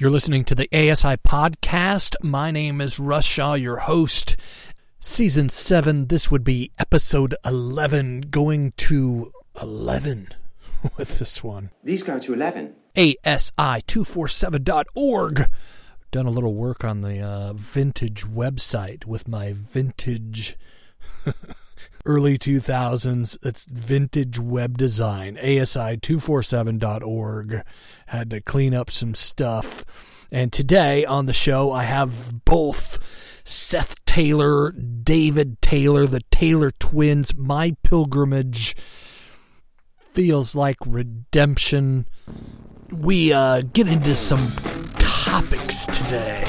You're listening to the ASI podcast. My name is Russ Shaw, your host. Season 7, this would be episode 11, going to 11 with this one. These go to 11. ASI247.org. Done a little work on the uh, vintage website with my vintage early 2000s. It's vintage web design. ASI247.org. Had to clean up some stuff. And today on the show, I have both Seth Taylor, David Taylor, the Taylor twins. My pilgrimage feels like redemption. We uh, get into some topics today.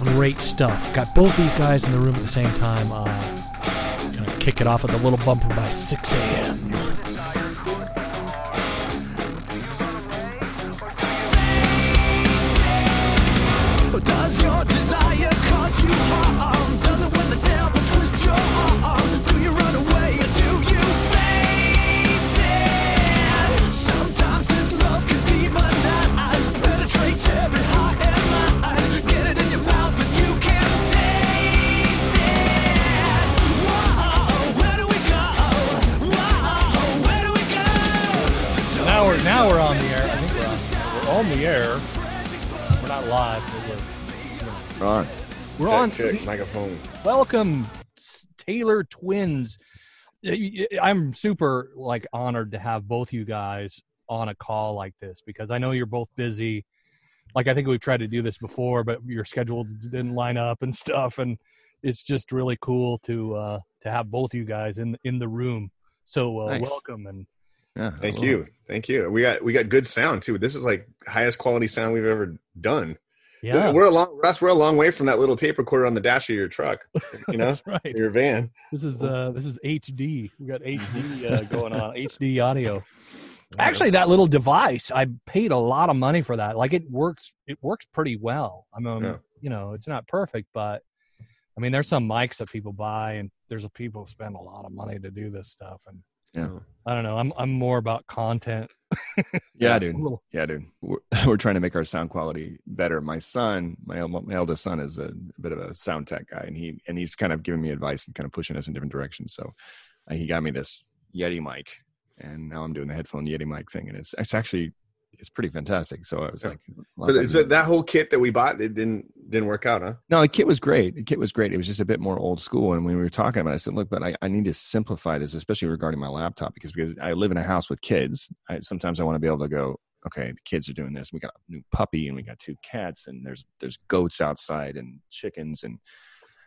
Great stuff. Got both these guys in the room at the same time. Uh, kick it off with a little bumper by 6 a.m. Does your desire cause you harm? Does it when the devil your arm? Now we're now we're on the air. I think we're on, we're on the air. We're not live, but we're We're on. we're check, on. check, microphone. Welcome, Taylor twins. I'm super like honored to have both you guys on a call like this because I know you're both busy. Like I think we've tried to do this before, but your schedule didn't line up and stuff, and it's just really cool to uh, to have both you guys in in the room. So uh, Nice. welcome and Yeah. Thank you, thank you. We got we got good sound too. This is like highest quality sound we've ever done. yeah, We're a long Russ. We're a long way from that little tape recorder on the dash of your truck. You know, that's right. your van. This is uh this is HD. We got HD uh, going on, HD audio. Actually, that little device, I paid a lot of money for that. Like it works, it works pretty well. I mean, Yeah. you know, it's not perfect, but I mean, there's some mics that people buy, and there's a people who spend a lot of money to do this stuff. And Yeah. I don't know. I'm I'm more about content. Yeah, dude. Yeah, dude. We're, we're trying to make our sound quality better. My son, my, my eldest son, is a, bit of a sound tech guy, and he and he's kind of giving me advice and kind of pushing us in different directions. So uh, he got me this Yeti mic, and now I'm doing the headphone Yeti mic thing, and it's it's actually it's pretty fantastic. So I was Yeah. like, But it that whole kit that we bought? It didn't didn't work out, huh? No, the kit was great. The kit was great. It was just a bit more old school. And when we were talking about it, I said, look, but I, I need to simplify this, especially regarding my laptop, because, because I live in a house with kids. I, sometimes I want to be able to go, okay, the kids are doing this. We got a new puppy and we got two cats and there's, there's goats outside and chickens. And,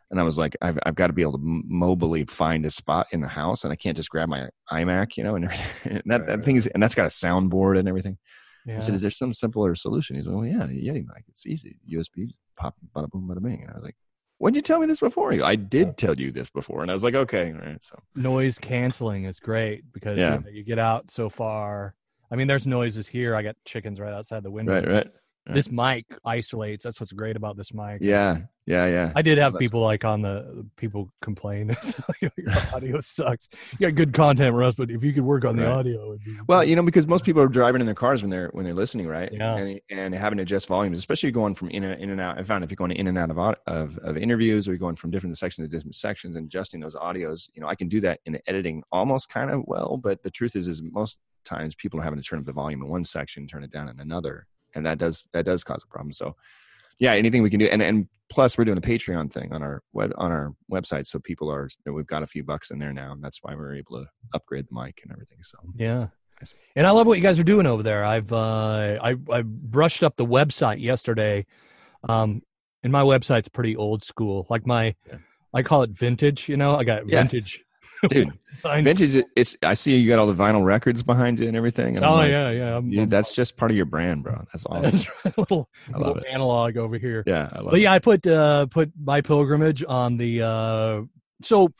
and I was like, I've, I've got to be able to mobily find a spot in the house and I can't just grab my iMac, you know, and, and that, that thing is, and that's got a soundboard and everything. Yeah. I said, "Is there some simpler solution?" He's like, "Well, yeah, Yeti mic. It's easy. USB, pop, bada boom, bada bing." And I was like, "When did you tell me this before?" He goes, I did tell you this before, and I was like, "Okay, right." So noise canceling is great because Yeah. you, know, you get out so far. I mean, there's noises here. I got chickens right outside the window. right, right, This mic isolates. That's what's great about this mic. yeah, yeah, yeah. I did have That's people like on the people complain. Your audio sucks. You got good content, Russ, but if you could work on the audio, be Well, you know, because most people are driving in their cars when they're when they're listening, right? Yeah. And, and having to adjust volumes, especially going from in and, in and out. I found if you're going in and out of, of of interviews, or you're going from different sections to different sections and adjusting those audios, you know, I can do that in the editing almost kind of well. But the truth is, is most times people are having to turn up the volume in one section, turn it down in another, and that does that does cause a problem. So, yeah, anything we can do, and and plus we're doing a Patreon thing on our web on our website, so people are we've got a few bucks in there now, and that's why we're able to upgrade the mic and everything. So yeah. And I love what you guys are doing over there. I've uh, I I brushed up the website yesterday, um, and my website's pretty old school. Like my, Yeah. I call it vintage. You know, I got Yeah. vintage. dude vintage it's i see you got all the vinyl records behind you and everything and Oh like, yeah, yeah. I'm, dude, I'm- that's just part of your brand bro that's awesome a little, little it. analog over here. yeah i love But yeah, I put uh, put my pilgrimage on the. Uh, so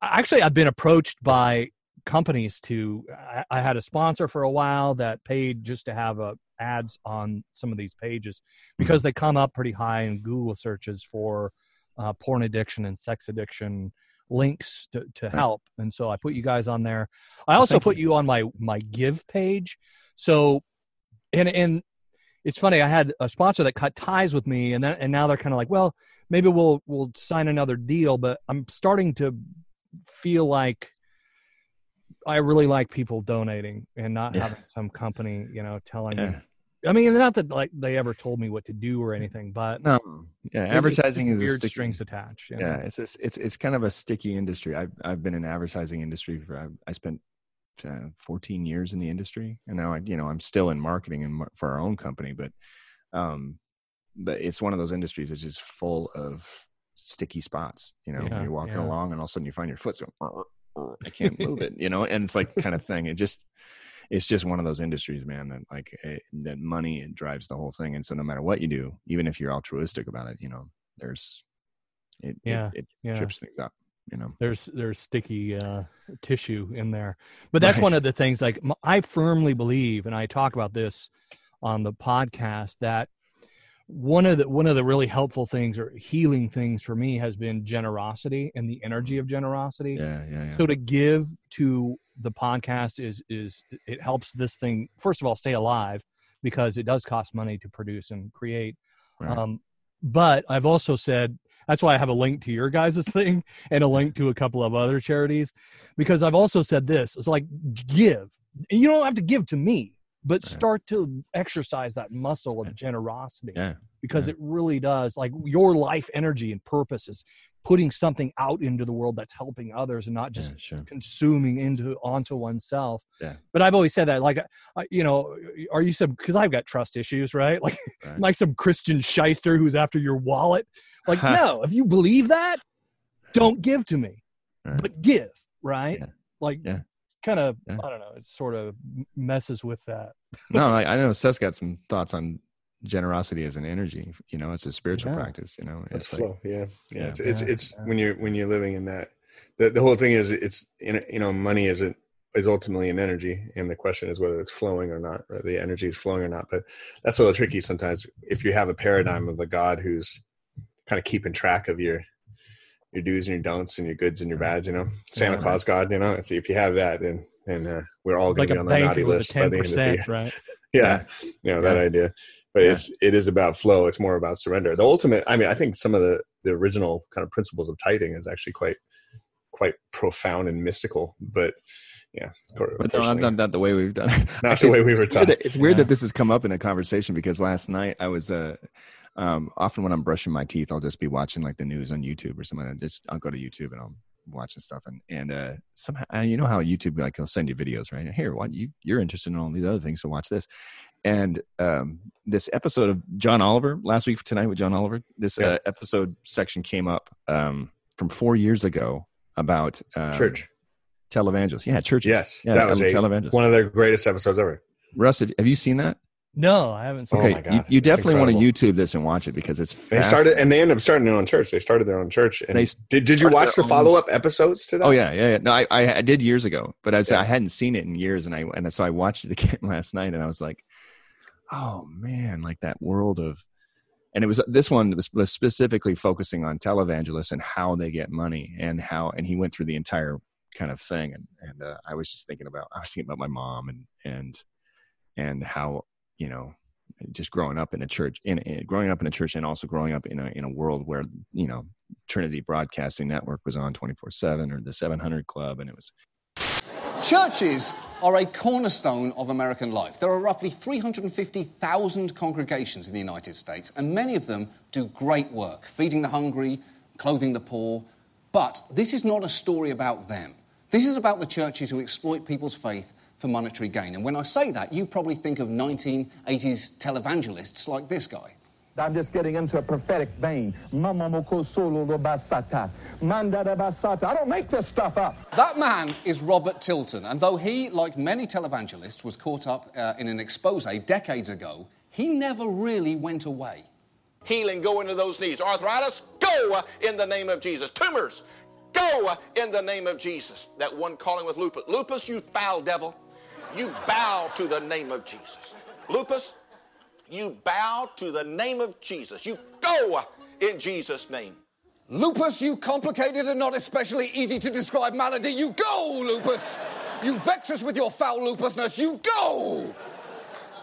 actually, I've been approached by companies to. I, I had a sponsor for a while that paid just to have uh, ads on some of these pages because they come up pretty high in Google searches for uh, porn addiction and sex addiction links to, to help and so i put you guys on there i also thank put you on my my give page so and and it's funny. I had a sponsor that cut ties with me, and then and now they're kind of like, well, maybe we'll we'll sign another deal. But I'm starting to feel like I really like people donating and not Yeah. having some company, you know, telling me. I mean, not that like they ever told me what to do or anything, but No, yeah, advertising is a weird sticky, strings attached. you know? Yeah, it's just, it's it's kind of a sticky industry. I've I've been in advertising industry for I, I spent uh, 14 years in the industry, and now I you know I'm still in marketing and for our own company, but um, but it's one of those industries that's just full of sticky spots. You know, Yeah, you're walking yeah. along, and all of a sudden you find your foot going, I can't move it. You know, and it's like kind of thing. It just it's just one of those industries, man, that like it, that money drives the whole thing. And so no matter what you do, even if you're altruistic about it, you know, there's it Yeah, it, it yeah. trips things up. You know, there's there's sticky uh, tissue in there but that's Right. one of the things like I firmly believe and i talk about this on the podcast that one of the one of the really helpful things or healing things for me has been generosity and the energy of generosity yeah, yeah, yeah. so to give to the podcast is is it helps this thing first of all stay alive because it does cost money to produce and create Right. um, but I've also said that's why I have a link to your guys' thing and a link to a couple of other charities because I've also said this it's like give. You don't have to give to me, but Right. start to exercise that muscle of generosity yeah, because yeah. it really does. Like your life energy and purpose is putting something out into the world that's helping others and not just yeah, sure. consuming into onto oneself. Yeah. But I've always said that, like, I, you know, are you some? Because I've got trust issues, right? Like, Right. like some Christian shyster who's after your wallet. Like, no, if you believe that, don't give to me, Right. but give, right? Yeah. Like, kind of. I don't know. It sort of messes with that. no, I, I know Seth's got some thoughts on generosity as an energy. You know, it's a spiritual Yeah. practice. You know, That's it's like, flow. Yeah, yeah. Yeah. It's it's, it's yeah. when you're when you're living in that. The the whole thing is it's you know money is it is ultimately an energy, and the question is whether it's flowing or not, or the energy is flowing or not. But that's a little tricky sometimes if you have a paradigm of a God who's kind of keeping track of your your do's and your don'ts and your goods and your bads. You know, Santa Yeah. Claus God. You know, if if you have that, then and uh, we're all going Like to be on the naughty bank with a list by the end of the year percent, right? yeah you know that idea but Yeah. it's it is about flow it's more about surrender the ultimate i mean i think some of the the original kind of principles of tithing is actually quite quite profound and mystical but yeah But no, done that the way we've done it. not the way we were it's weird, taught that, it's weird Yeah. that this has come up in a conversation because last night I was uh um often when I'm brushing my teeth I'll just be watching like the news on YouTube or something. I just I'll go to YouTube and I'll watch and stuff and and uh somehow uh, you know how YouTube like he'll send you videos right here what you you're interested in all these other things so watch this and um this episode of John Oliver last week tonight with John Oliver this Yeah. uh, episode section came up um from four years ago about um, church televangelists yeah churches yes yeah that was a, televangelists one of their greatest episodes ever Russ have, have you seen that No, I haven't seen. Oh Okay, my God, you, you it's definitely want to. YouTube this and watch it because it's they fast. started and they ended up starting their own church they started their own church and They did, did you watch the follow-up episodes to that Oh yeah, yeah, yeah. No, I, I, I did years ago, but I, was, Yeah. I hadn't seen it in years, and I and so I watched it again last night, and I was like, oh man, like that world of, and it was this one was, specifically focusing on televangelists and how they get money and how, and he went through the entire kind of thing, and and uh, I was just thinking about, I was thinking about my mom and and and how you know just growing up in a church in, in growing up in a church and also growing up in a in a world where you know Trinity Broadcasting Network was on 24/7 or the 700 Club. And it was Churches are a cornerstone of American life. There are roughly 350,000 congregations in the United States, and many of them do great work, feeding the hungry, clothing the poor. But this is not a story about them. This is about the churches who exploit people's faith for monetary gain. And when I say that, you probably think of 1980s televangelists like this guy. I'm just getting into a prophetic vein. Mamamoko solo lo basata. Mandada basata. I don't make this stuff up. That man is Robert Tilton, and though he, like many televangelists, was caught up uh, in an expose decades ago, he never really went away. Healing, go into those knees. Arthritis, go in the name of Jesus. Tumors, go in the name of Jesus. That one calling with lupus. Lupus, you foul devil, you bow to the name of Jesus. Lupus, you bow to the name of Jesus. You go in Jesus' name. Lupus, you complicated and not especially easy to describe malady, you go, Lupus! You vex us with your foul lupusness, you go!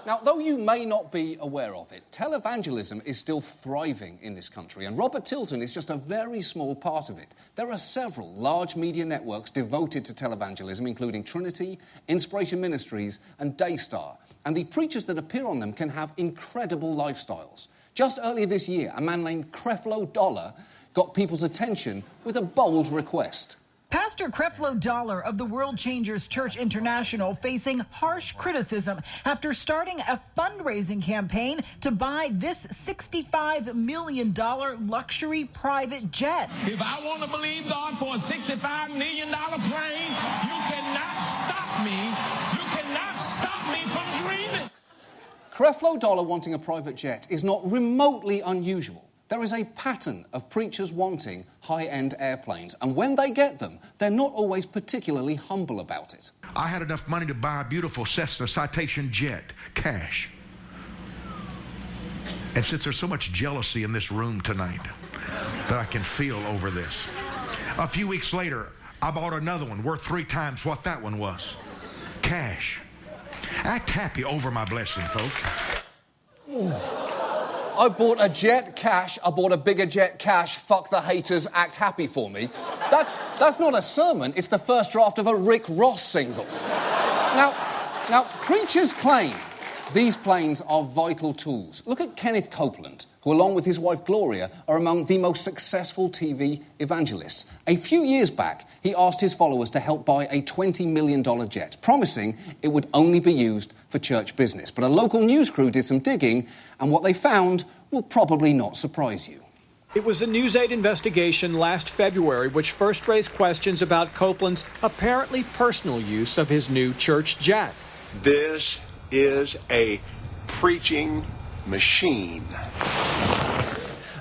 Now, though you may not be aware of it, televangelism is still thriving in this country, and Robert Tilton is just a very small part of it. There are several large media networks devoted to televangelism, including Trinity, Inspiration Ministries, and Daystar. And the preachers that appear on them can have incredible lifestyles. Just earlier this year, a man named Creflo Dollar got people's attention with a bold request. Pastor Creflo Dollar of the World Changers Church International facing harsh criticism after starting a fundraising campaign to buy this $65 million luxury private jet. If I want to believe God for a $65 million plane, you cannot stop me. You stop me from dreaming. Creflo Dollar wanting a private jet is not remotely unusual. There is a pattern of preachers wanting high end airplanes, and when they get them, they're not always particularly humble about it. I had enough money to buy a beautiful Cessna Citation jet, cash. And since there's so much jealousy in this room tonight that I can feel over this, a few weeks later, I bought another one worth three times what that one was, cash. Act happy over my blessing, folks. I bought a jet cash, I bought a bigger jet cash, fuck the haters, act happy for me. That's, that's not a sermon, it's the first draft of a Rick Ross single. Now, now, preachers claim these planes are vital tools. Look at Kenneth Copeland, who, along with his wife Gloria, are among the most successful TV evangelists. A few years back, he asked his followers to help buy a $20 million jet, promising it would only be used for church business. But a local news crew did some digging, and what they found will probably not surprise you. It was a News 8 investigation last February which first raised questions about Copeland's apparently personal use of his new church jet. This is a preaching machine.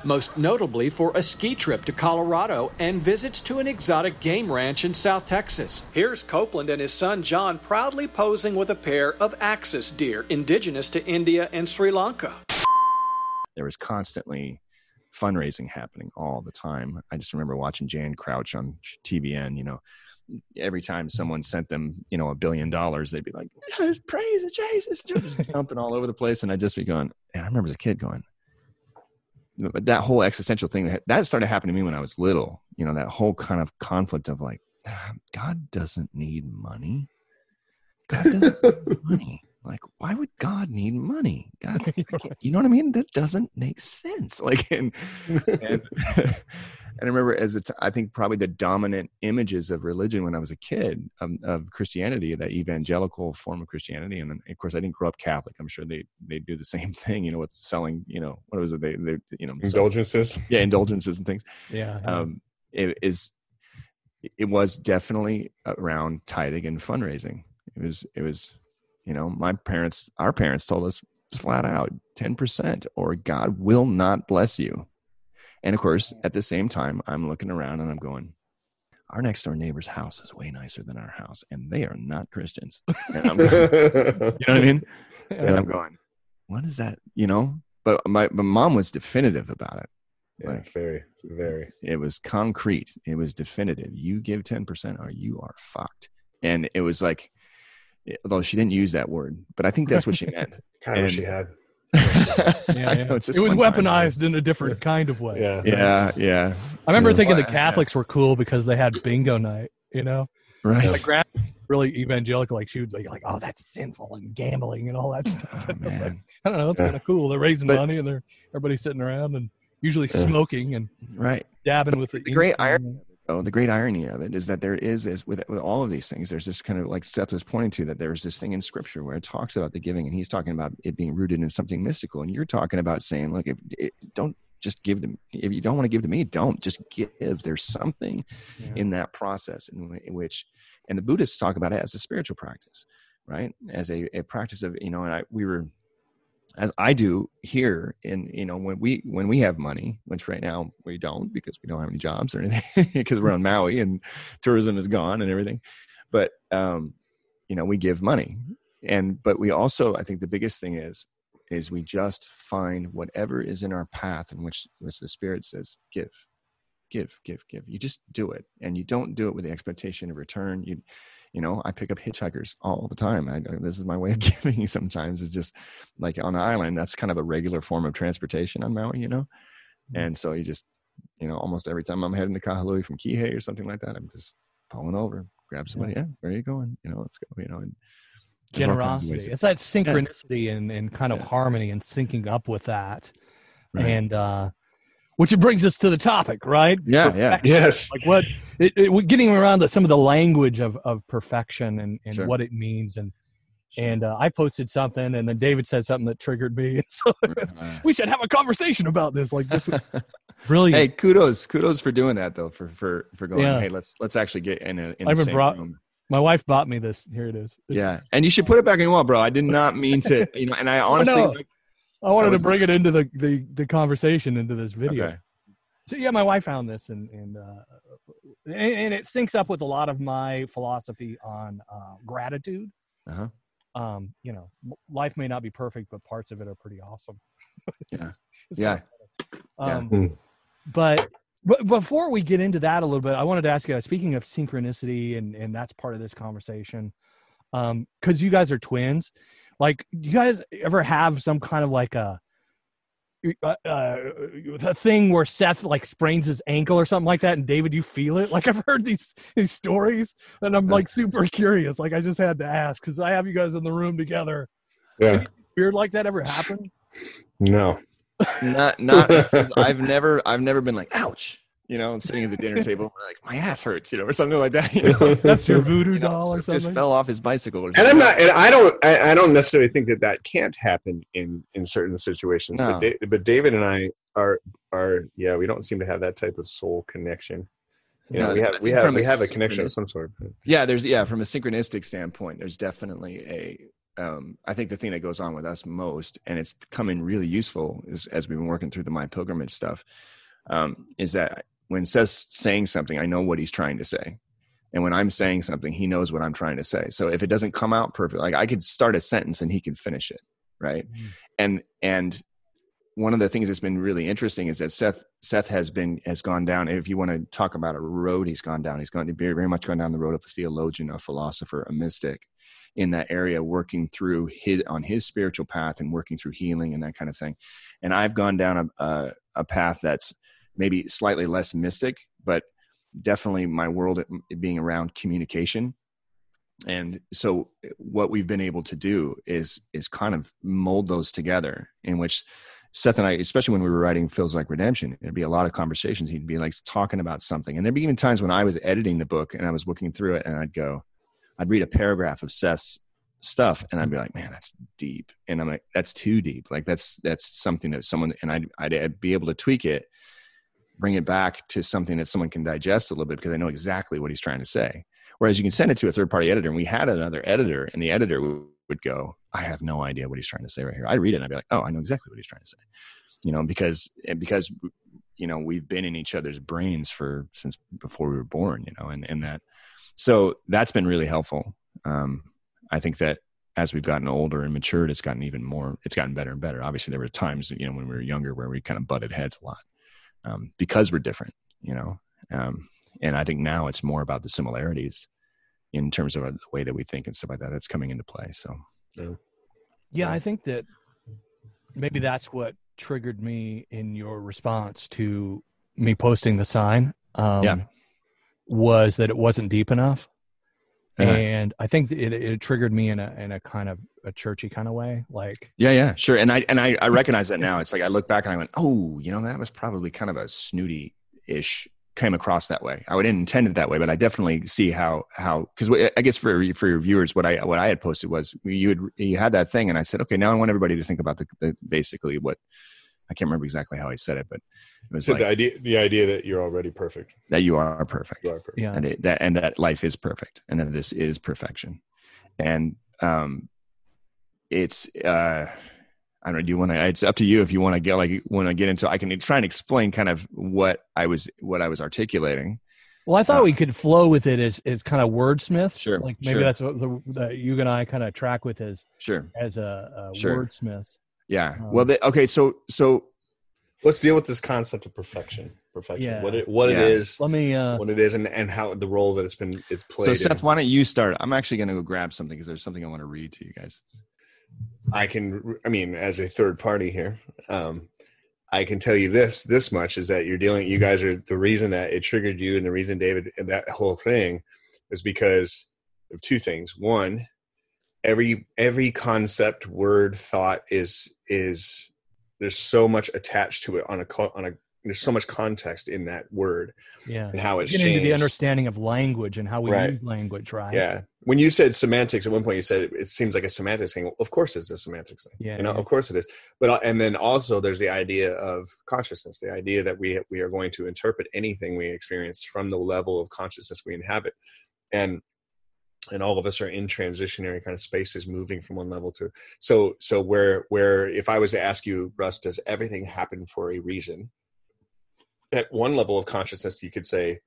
Most notably for a ski trip to Colorado and visits to an exotic game ranch in South Texas. Here's Copeland and his son John proudly posing with a pair of axis deer indigenous to India and Sri Lanka. there was constantly fundraising happening all the time. I just remember watching Jan Crouch on TBN, you know, every time someone sent them, you know, a billion dollars, they'd be like, yes, praise Jesus, just jumping all over the place. And I'd just be going, and I remember as a kid going, but that whole existential thing that started happening to me when I was little, you know, that whole kind of conflict of like, "Ah, God doesn't need money. God doesn't need money. Like, why would God need money? God, you know what I mean? That doesn't make sense. Like, and and, and I remember as a t- I think probably the dominant images of religion when I was a kid of, of Christianity, that evangelical form of Christianity, and then of course I didn't grow up Catholic. I'm sure they they do the same thing, you know, with selling, you know, what was it? They they you know Indulgences. yeah, indulgences and things Yeah. um, it is it was definitely around tithing and fundraising. It was it was you know my parents our parents told us flat out 10% or God will not bless you. And of course, at the same time, I'm looking around and I'm going, our next door neighbor's house is way nicer than our house, and they are not Christians. And I'm going, you know what I mean? And I'm going, what is that? You know? But my, my mom was definitive about it Yeah, very, very. it was concrete it was definitive you give 10% or you are fucked and it was like although she didn't use that word but i think that's what she meant Kind of And- she had. Yeah, yeah. know, It was one time. weaponized in a different kind of way. Yeah. yeah yeah I remember Yeah. thinking the Well, Catholics were cool because they had bingo night, you know? right My grand really evangelical, like she would be like, oh, that's sinful and gambling and all that oh, stuff. Oh, I like. I don't know, it's Yeah. kind of cool. They're raising But- money and they're everybody's sitting around and usually smoking and right dabbing with the, the great irony oh the great irony of it is that there is is with with all of these things there's this kind of like Seth was pointing to that there's this thing in scripture where it talks about the giving and he's talking about it being rooted in something mystical and you're talking about saying look if it, don't just give to if you don't want to give to me don't just give there's something in that process in, in which and the buddhists talk about it as a spiritual practice right? As a, a practice of you know and I, we were as i do here in you know when we when we have money which right now we don't because we don't have any jobs or anything because we're on maui and tourism is gone and everything. But um you know we give money. And but we also i think the biggest thing is is we just find whatever is in our path in which which the spirit says give give give give. You just do it. And you don't do it with the expectation of return. You you know i pick up hitchhikers all the time I, this is my way of giving sometimes it's just like on an island that's kind of a regular form of transportation on maui you know and so you just you know almost every time i'm heading to kahului from kihei or something like that i'm just pulling over grab somebody yeah, where are you going you know let's go you know and there's all kinds of ways generosity. It's that Yeah. synchronicity and, and kind of harmony and syncing up with that. Right. And uh which brings us to the topic, right? Yeah, yeah. Yes. Like what it, it, we're getting around to some of the language of, of perfection and, and Sure. what it means and and uh, I posted something and then David said something that triggered me. And so we should have a conversation about this. Like this was brilliant. Hey, kudos, kudos for doing that though. For for for going. Yeah. Hey, let's let's actually get in a in I the even same brought room. my wife bought me this. Here it is. It's- Yeah, and you should put it back in your wall, bro. I did not mean to, you know. And I honestly, know. like, I wanted to bring it into the, the, the conversation into this video. Okay. So yeah, my wife found this and and, uh, and and it syncs up with a lot of my philosophy on uh, gratitude. uh-huh. Um, you know, life may not be perfect, but parts of it are pretty awesome. yeah, It's yeah, yeah. Um, Hmm. but but before we get into that a little bit, I wanted to ask you. Speaking of synchronicity, and and that's part of this conversation, um, because you guys are twins. Like, do you guys ever have some kind of like a uh, uh, a thing where Seth like sprains his ankle or something like that, and David, you feel it? Like I've heard these these stories, and I'm like super curious. Like I just had to ask because I have you guys in the room together. Yeah. Weird like that ever happened? No. Not not. I've never I've never been like, ouch, you know, and sitting at the dinner table, like my ass hurts, you know, or something like that. You know? That's your voodoo You know, doll or Seth just something? fell off his bicycle. Or And. I'm not, and I don't, I, I don't necessarily think that that can't happen in in certain situations. No. But, da- but David and I are are yeah, we don't seem to have that type of soul connection. You know, No, we have we have we a have a connection of some sort. Yeah, there's yeah, from a synchronistic standpoint, there's definitely a um I think the thing that goes on with us most, and it's becoming really useful is as we've been working through the my pilgrimage stuff, um, is that when Seth's saying something, I know what he's trying to say. And when I'm saying something, he knows what I'm trying to say. So if it doesn't come out perfect, like I could start a sentence and he could finish it. Right. Mm-hmm. And and one of the things that's been really interesting is that Seth Seth has been has gone down. If you want to talk about a road, he's gone down. He's gone very very much gone down the road of a theologian, a philosopher, a mystic, in that area, working through his on his spiritual path and working through healing and that kind of thing. And I've gone down a a, a path that's maybe slightly less mystic, but definitely my world being around communication and so what we've been able to do is is kind of mold those together in which Seth and I, especially when we were writing Feels Like Redemption, there'd be a lot of conversations. He'd be like talking about something. And there'd be even times when I was editing the book and I was looking through it and I'd go, I'd read a paragraph of Seth's stuff and I'd be like, man, that's deep. And I'm like, that's too deep. Like that's, that's something that someone, and I'd, I'd, I'd be able to tweak it, bring it back to something that someone can digest a little bit because I know exactly what he's trying to say. Whereas you can send it to a third party editor and we had another editor and the editor would go, I have no idea what he's trying to say right here. I read it and I'd be like, oh, I know exactly what he's trying to say. You know, because, and because, you know, we've been in each other's brains for since before we were born, you know, and, and that, so that's been really helpful. Um, I think that as we've gotten older and matured, it's gotten even more, it's gotten better and better. Obviously there were times, you know, when we were younger where we kind of butted heads a lot, um, because we're different, you know, um, and I think now it's more about the similarities in terms of uh, the way that we think and stuff like that. That's coming into play. So, Yeah, I think that maybe that's what triggered me in your response to me posting the sign. Um, Yeah. was that it wasn't deep enough, Uh-huh. and I think it, it triggered me in a in a kind of a churchy kind of way. Like, yeah, yeah, sure. And I and I, I recognize that now. It's like I look back and I went, oh, you know, that was probably kind of a snooty ish came across that way. I didn't intend it that way, but I definitely see how how because I guess for for your viewers, what I what I had posted was you had you had that thing, and I said, okay, now I want everybody to think about the, the basically what I can't remember exactly how I said it, but it was So like the idea, the idea that you're already perfect. that you are perfect. You are perfect. yeah, and it, that and that life is perfect and that this is perfection and um it's uh i don't know do you want to it's up to you if you want to get like want to get into i can try and explain kind of what i was what i was articulating well, I thought Uh, we could flow with it as as kind of wordsmith. Sure, like maybe sure. that's what the, that you and I kind of track with as sure as a, a Sure. wordsmith. yeah Um, well they, okay so so let's deal with this concept of perfection. Perfection. Yeah. What it what Yeah. it is, Let me. Uh, what it is, and, and how the role that it's been it's played. So in- Seth, why don't you start? I'm actually going to go grab something because there's something I want to read to you guys. I can, I mean, as a third party here, um, I can tell you this this much is that you're dealing. You guys are the reason that it triggered you, and the reason David and that whole thing is because of two things. One, every every concept, word, thought is is there's so much attached to it on a on a there's so much context in that word yeah. and how it's into the understanding of language and how we Right. use language, right? Yeah. When you said semantics at one point, you said it, it seems like a semantics thing. Well, of course, it's a semantics thing. Yeah, You know, yeah. of course it is. But uh, and then also there's the idea of consciousness, the idea that we we are going to interpret anything we experience from the level of consciousness we inhabit, and and all of us are in transitionary kind of spaces, moving from one level to so so where where if I was to ask you, Russ, does everything happen for a reason? At one level of consciousness, you could say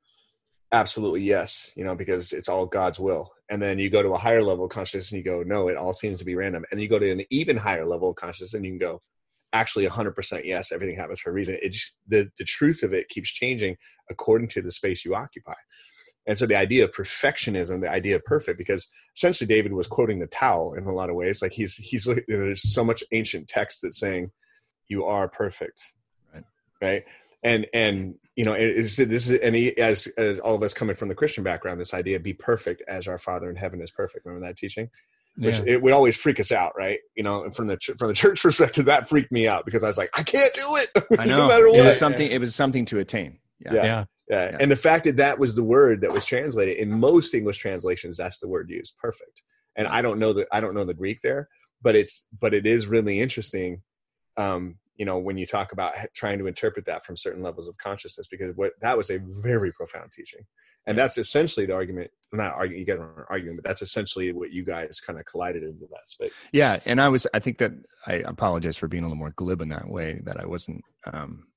absolutely yes you know because it's all god's will. And then you go to a higher level of consciousness and you go no it all seems to be random. And you go to an even higher level of consciousness and you can go actually 100% yes everything happens for a reason. It just the, the truth of it keeps changing according to the space you occupy. And so the idea of perfectionism the idea of perfect because essentially david was quoting the tao in a lot of ways like he's he's like you know, there's so much ancient text that's saying you are perfect Right. right? And and you know it- this is and he, as as all of us coming from the christian background this idea be perfect as our father in heaven is perfect remember that teaching which Yeah. it would always freak us out right you know and from the from the church perspective that freaked me out because i was like i can't do it I no know matter it was something. It was something to attain. Yeah. Yeah. Yeah. yeah. Yeah. and the fact that that was the word that was translated in most english translations that's the word used perfect and i don't know that i don't know the greek there but it's but it is really interesting um you know when you talk about trying to interpret that from certain levels of consciousness because what that was a very profound teaching and that's essentially the argument not arguing you guys aren't arguing but that's essentially what you guys kind of collided into that space Yeah, and I was. I think that I apologize for being a little more glib in that way. That I wasn't. Um,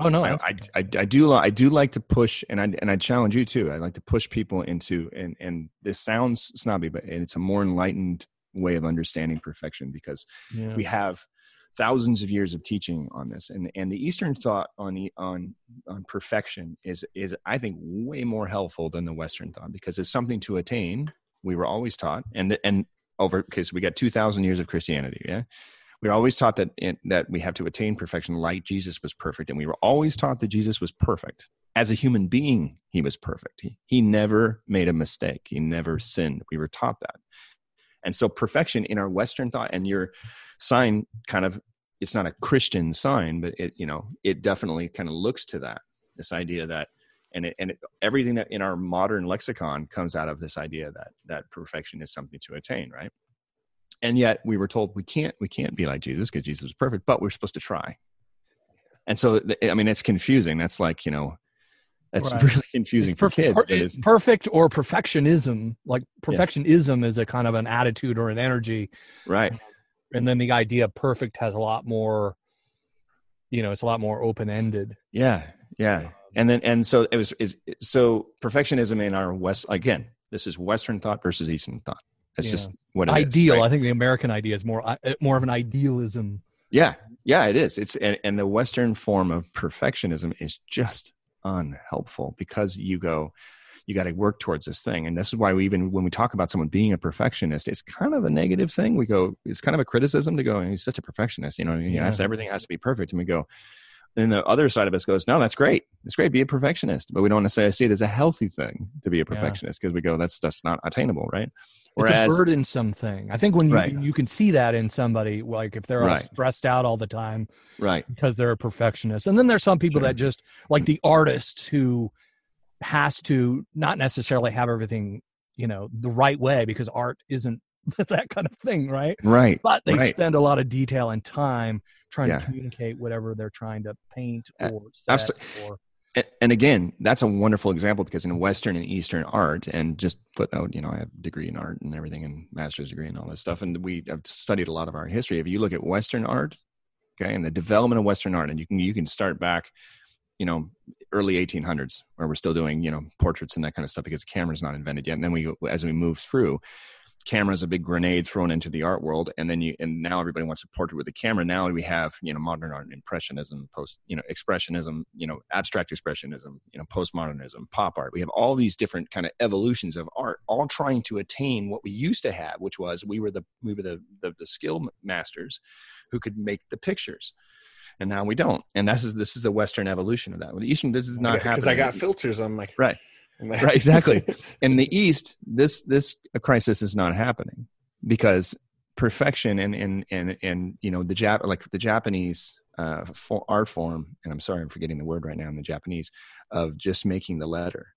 Oh no. i i, I, I do i do like to push, and I and I challenge you too. I like to push people into, and and this sounds snobby, but it's a more enlightened way of understanding perfection because yeah. we have thousands of years of teaching on this. And and the eastern thought on on on perfection is is i think way more helpful than the western thought because it's something to attain we were always taught and and over because we got 2000 years of christianity yeah? We were always taught that it, that we have to attain perfection like jesus was perfect and we were always taught that jesus was perfect. As a human being he was perfect. He, he never made a mistake. He never sinned. We were taught that and so perfection in our western thought and your sign kind of it's not a christian sign but it you know it definitely kind of looks to that this idea that and it, and it, everything that in our modern lexicon comes out of this idea that that perfection is something to attain right? And yet we were told we can't we can't be like jesus because jesus was perfect but we're supposed to try. And so i mean it's confusing. That's like you know that's Right. really confusing It's for perf- kids per- it's, perfect or perfectionism. Like perfectionism is a kind of an attitude or an energy, right and then the idea of perfect has a lot more. You know, it's a lot more open ended. Yeah, yeah. And then and so it was is so perfectionism in our west again. This is Western thought versus Eastern thought. It's Yeah. just what it is, Ideal. right? I think the American idea is more uh, more of an idealism. Yeah, yeah, it is. It's and, and the Western form of perfectionism is just unhelpful because you go, you got to work towards this thing, and this is why we even when we talk about someone being a perfectionist, it's kind of a negative thing. We go, it's kind of a criticism to go, he's such a perfectionist, you know, he has everything has to be perfect, and we go. And the other side of us goes, no, that's great. It's great. Be a perfectionist, but we don't necessarily see it as a healthy thing to be a perfectionist because we go, that's that's not attainable, right? it's a burdensome thing. I think when you Right. you can see that in somebody, like if they're all Right. stressed out all the time right, because they're a perfectionist, and then there's some people Sure. that just like the artists who has to not necessarily have everything you know the right way because art isn't that kind of thing, right? right, But they right. spend a lot of detail and time trying Yeah. to communicate whatever they're trying to paint or set or And, and again, that's a wonderful example because in Western and Eastern art, and just footnote, oh, you know, I have a degree in art and everything, and master's degree and all this stuff, and we have studied a lot of art history. If you look at Western art, okay, and the development of Western art, and you can you can start back, you know, early 1800s where we're still doing you know portraits and that kind of stuff because camera's not invented yet. And then we as we move through camera's a big grenade thrown into the art world. And then you and now everybody wants a portrait with a camera. Now we have you know modern art impressionism post you know expressionism you know abstract expressionism you know postmodernism pop art. We have all these different kind of evolutions of art all trying to attain what we used to have which was we were the we were the the, the skill masters who could make the pictures and now we don't. And this is this is the western evolution of that. The eastern this is not happening because I got filters on my right. Right exactly. In the east this this crisis is not happening because perfection and and and and you know the Jap like the Japanese uh for art form and I'm sorry I'm forgetting the word right now in the Japanese of just making the letter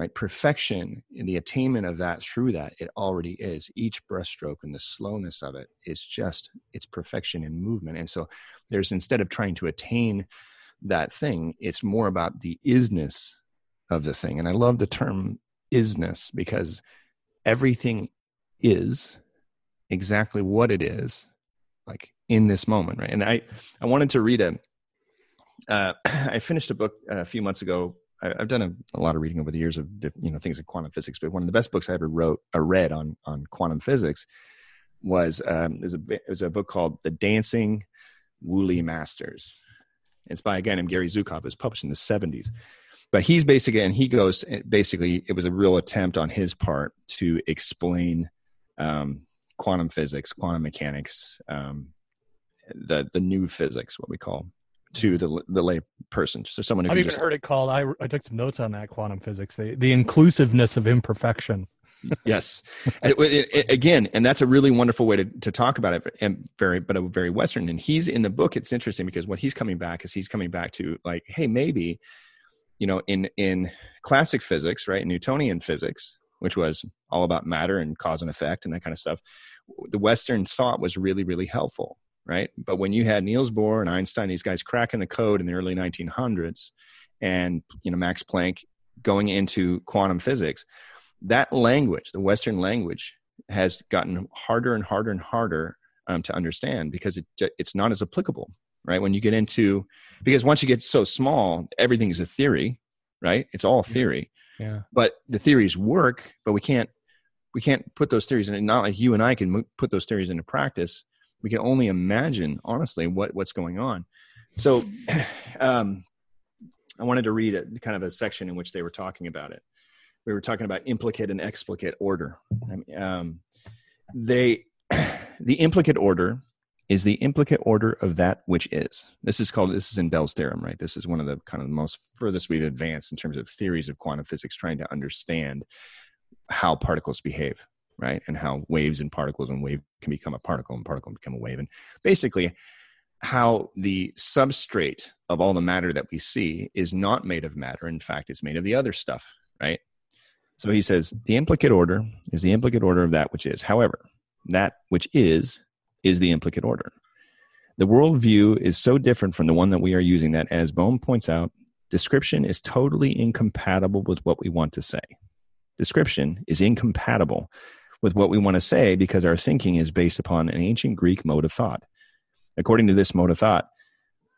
right? Perfection in the attainment of that through that it already is. Each brushstroke and the slowness of it is just it's perfection in movement. And so there's instead of trying to attain that thing it's more about the isness of the thing. And i love the term isness because everything is exactly what it is like in this moment right? And i i wanted to read a uh, i finished a book a few months ago I, i've done a, a lot of reading over the years of you know things in quantum physics but one of the best books i ever wrote or read on on quantum physics was um there's a it was a book called the dancing Wu Li masters. It's by a guy named gary zukav. It was published in the 70s but he's basically and he goes basically it was a real attempt on his part to explain um, quantum physics quantum mechanics um, the the new physics what we call to the the lay person so someone who I've even just heard it called. I I took some notes on that quantum physics. The the inclusiveness of imperfection. yes it- it- again and that's a really wonderful way to, to talk about it and very but a very western and he's in the book it's interesting because what he's coming back is he's coming back to like hey maybe you know in in classic physics right newtonian physics which was all about matter and cause and effect and that kind of stuff the western thought was really really helpful right? But when you had niels bohr and einstein these guys cracking the code in the early 1900s and you know max planck going into quantum physics that language the western language has gotten harder and harder and harder um, to understand because it, it's not as applicable right? When you get into because once you get so small everything is a theory right? It's all theory. Yeah. but the theories work but we can't we can't put those theories in not like you and i can put those theories into practice we can only imagine honestly what what's going on so um i wanted to read a, kind of a section in which they were talking about it we were talking about implicate and explicate order um, they the implicate order is the implicate order of that which is. This is called this is in Bell's theorem, right? This is one of the kind of the most furthest we've advanced in terms of theories of quantum physics, trying to understand how particles behave, right? And how waves and particles and wave can become a particle and particle can become a wave. And basically how the substrate of all the matter that we see is not made of matter. In fact, it's made of the other stuff, right? So he says the implicate order is the implicate order of that which is. However, that which is is the implicate order. The worldview is so different from the one that we are using that, as Bohm points out, description is totally incompatible with what we want to say. Description is incompatible with what we want to say because our thinking is based upon an ancient Greek mode of thought. According to this mode of thought,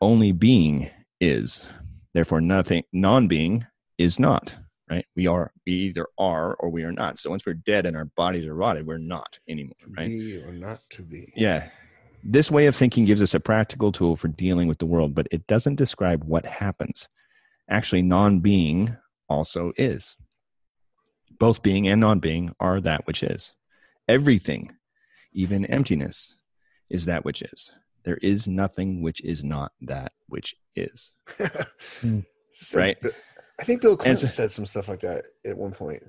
only being is. Therefore, nothing non-being is not. Right? We are we either are or we are not. So once we're dead and our bodies are rotted, we're not anymore. Right? be or not to be. Yeah. This way of thinking gives us a practical tool for dealing with the world, but it doesn't describe what happens. Actually, non being also is. Both being and non being are that which is. Everything, even emptiness, is that which is. There is nothing which is not that which is. Hmm. So, Right. I think Bill Clinton so- said some stuff like that at one point.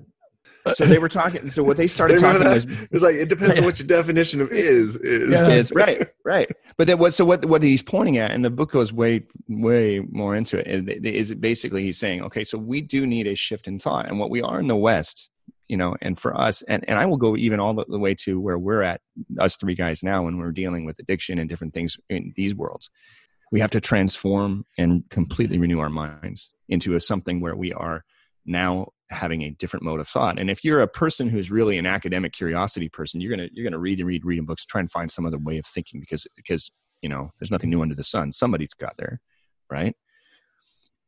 Uh, so they were talking. So what they started talking that? was It was like it depends on what your definition of is is. is right, right. But then what? So what? What he's pointing at, and the book goes way, way more into it. Is basically he's saying, okay, so we do need a shift in thought, and what we are in the West, you know, and for us, and and I will go even all the, the way to where we're at, us three guys now, when we're dealing with addiction and different things in these worlds, we have to transform and completely renew our minds into a something where we are now having a different mode of thought. And if you're a person who's really an academic curiosity person, you're gonna you're gonna read and read reading books, try and find some other way of thinking because because you know there's nothing new under the sun. Somebody's got there, right?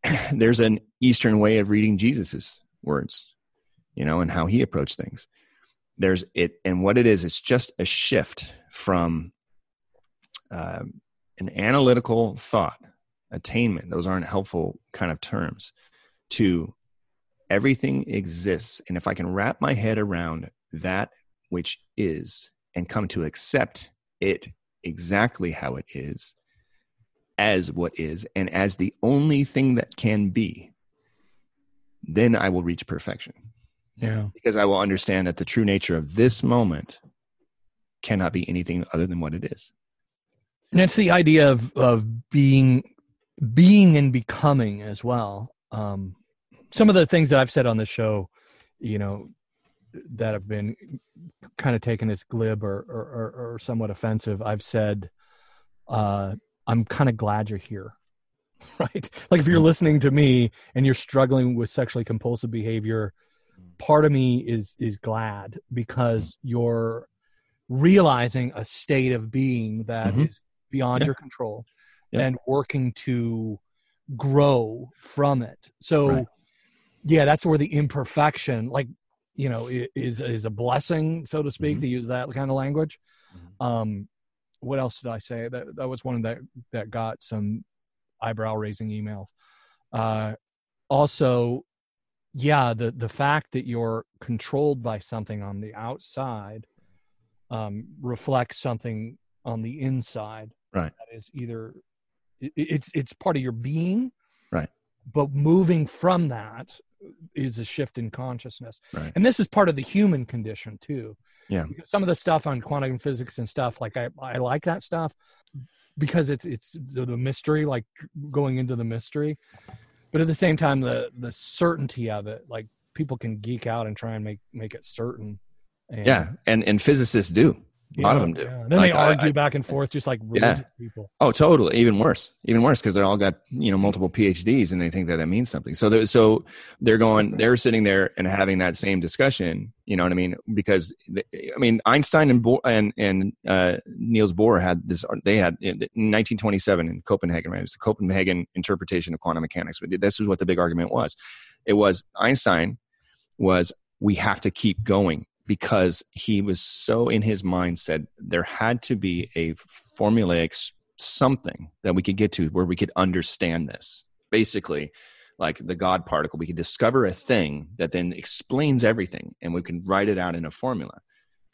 there's an Eastern way of reading Jesus's words, you know, and how he approached things. There's it, and what it is, it's just a shift from um, an analytical thought, attainment. Those aren't helpful kind of terms. To everything exists, and if I can wrap my head around that which is, and come to accept it exactly how it is, as what is, and as the only thing that can be, then I will reach perfection. Yeah. Because I will understand that the true nature of this moment cannot be anything other than what it is. And it's the idea of of being being and becoming as well. Um, some of the things that I've said on the show, you know, that have been kind of taken as glib or or, or, or somewhat offensive. I've said, uh, I'm kind of glad you're here. Right? Like if you're listening to me and you're struggling with sexually compulsive behavior, part of me is is glad because you're realizing a state of being that is Mhm. beyond Yeah. your control Yeah. and working to grow from it. So Right. Yeah, that's where the imperfection like you know is is a blessing so to speak Mhm. to use that kind of language. Mm-hmm. Um what else did I say? That that was one that that got some eyebrow raising emails. Uh also yeah, the the fact that you're controlled by something on the outside um reflects something on the inside Right. that is either i- it's it's part of your being Right. but moving from that is a shift in consciousness Right. and this is part of the human condition too Yeah. because some of the stuff on quantum physics and stuff like i i like that stuff because it's it's the, the mystery like going into the mystery but at the same time the the certainty of it like people can geek out and try and make make it certain and, Yeah. And and physicists do. A lot of them do. yeah. And then Like, they argue I- back and forth just like Yeah. people Oh, totally. Even worse. Even worse because they all got you know multiple PhDs and they think that that means something. So they're, so they're going. They're sitting there and having that same discussion. You know what I mean? Because the, I mean Einstein and Bohr, and and uh, Niels Bohr had this. They had in 1927 in Copenhagen. Right? It was the Copenhagen interpretation of quantum mechanics. But this is what the big argument was. It was Einstein was we have to keep going because he was so in his mind said there had to be a formulaic something that we could get to where we could understand this. Basically like the god particle we could discover a thing that then explains everything and we can write it out in a formula.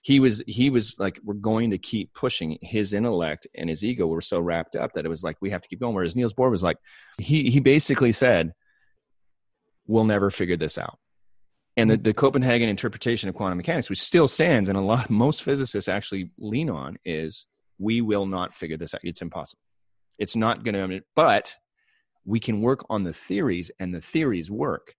He was he was like we're going to keep pushing his intellect and his ego were so wrapped up that it was like we have to keep going. Whereas niels bohr was like he he basically said we'll never figure this out and the, mm-hmm. the copenhagen interpretation of quantum mechanics which still stands and a lot most physicists actually lean on is we will not figure this out. It's impossible. It's not going to but we can work on the theories and the theories work.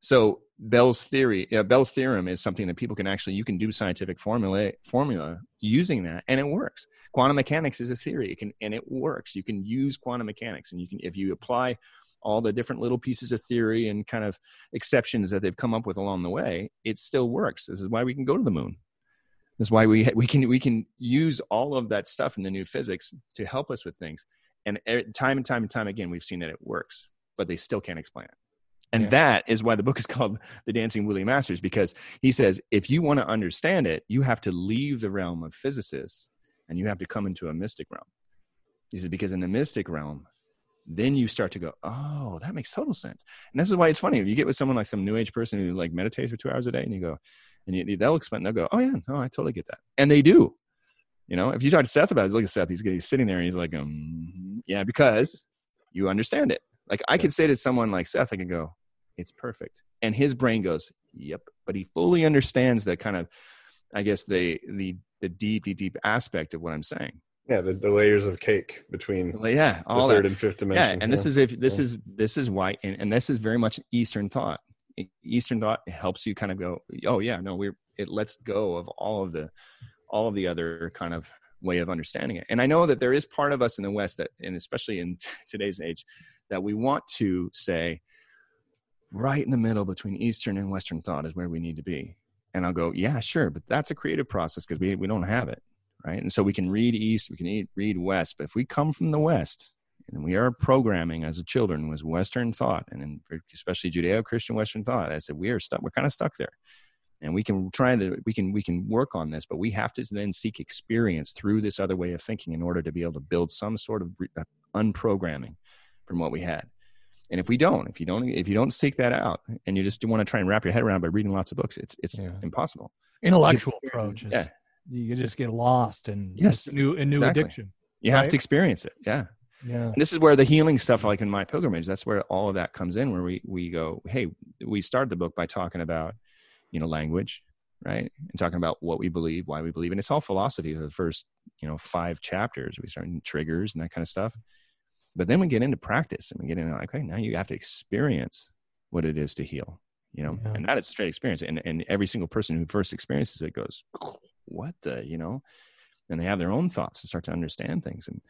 So bell's theory uh, bell's theorem is something that people can actually you can do scientific formula formula using that and it works. Quantum mechanics is a theory. It can and it works. You can use quantum mechanics and you can if you apply all the different little pieces of theory and kind of exceptions that they've come up with along the way it still works. This is why we can go to the moon. This is why we we can we can use all of that stuff in the new physics to help us with things. And e- time and time and time again we've seen that it works but they still can't explain it and Yeah. that is why the book is called the dancing Wu Li masters because he says if you want to understand it you have to leave the realm of physicists and you have to come into a mystic realm. He says because in the mystic realm then you start to go oh that makes total sense. And this is why it's funny. If you get with someone like some new age person who like meditates for two hours a day and you go and you, they'll explain they'll go oh yeah no i totally get that. And they do. You know if you talk to seth about it look at seth he's, he's sitting there and he's like um, yeah because you understand it. Like i could say to someone like seth i could go it's perfect and his brain goes yep but he fully understands that kind of i guess the the the deep deep aspect of what i'm saying Yeah, the, the layers of cake between well, yeah, the third that. and fifth dimension. Yeah, and this is if this Yeah. is this is why, and, and this is very much Eastern thought. Eastern thought helps you kind of go, oh yeah, no, we're it lets go of all of the all of the other kind of way of understanding it. And I know that there is part of us in the West that, and especially in t- today's age, that we want to say, right in the middle between Eastern and Western thought is where we need to be. And I'll go, yeah, sure, but that's a creative process because we we don't have it, right? And so we can read East, we can read West, but if we come from the West and we are programming as a children was Western thought, and especially Judeo-Christian Western thought. I said we are stuck. We're kind of stuck there, and we can try to we can we can work on this, but we have to then seek experience through this other way of thinking in order to be able to build some sort of re- uh, unprogramming from what we had. And if we don't, if you don't, if you don't seek that out, and you just want to try and wrap your head around by reading lots of books, it's it's impossible. Intellectual approaches. Yeah. You just get lost and Yes, new a new exactly. addiction. You have to experience it. Yeah. Yeah. And this is where the healing stuff, like in my pilgrimage, that's where all of that comes in. Where we we go, hey, we start the book by talking about, you know, language, right, and talking about what we believe, why we believe, and it's all philosophy. For the first, you know, five chapters, we start in triggers and that kind of stuff. But then we get into practice, and we get into like, okay, now you have to experience what it is to heal, you know, and that is a straight experience. And and every single person who first experiences it goes, what the, you know, and they have their own thoughts and start to understand things and.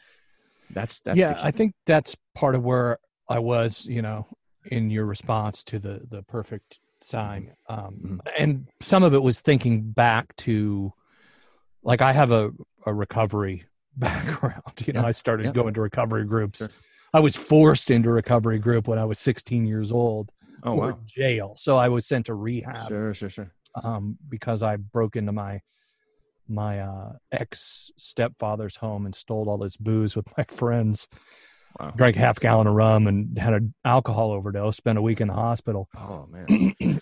That's that's yeah. I think that's part of where I was, you know, in your response to the the perfect sign. Mm-hmm. Um, and some of it was thinking back to, like, I have a a recovery background. You know, Yeah, I started yeah. going to recovery groups. Sure. I was forced into recovery group when I was 16 years old. Oh, for wow. Jail. So I was sent to rehab Sure, sure, sure. um, because I broke into my my uh, ex stepfather's home and stole all his booze with my friends. Wow. Drank half gallon of rum and had an alcohol overdose. Spent a week in the hospital. Oh man.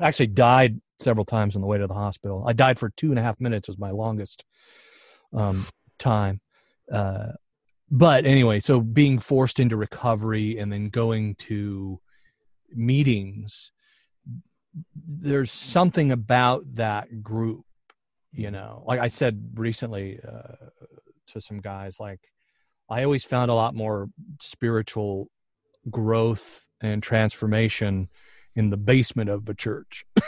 Actually, died several times on the way to the hospital. I died for two and a half minutes. Was my longest um, time. Uh, but anyway, so being forced into recovery and then going to meetings, there's something about that group, you know. Like I said recently uh, to some guys, like I always found a lot more spiritual growth and transformation in the basement of a church.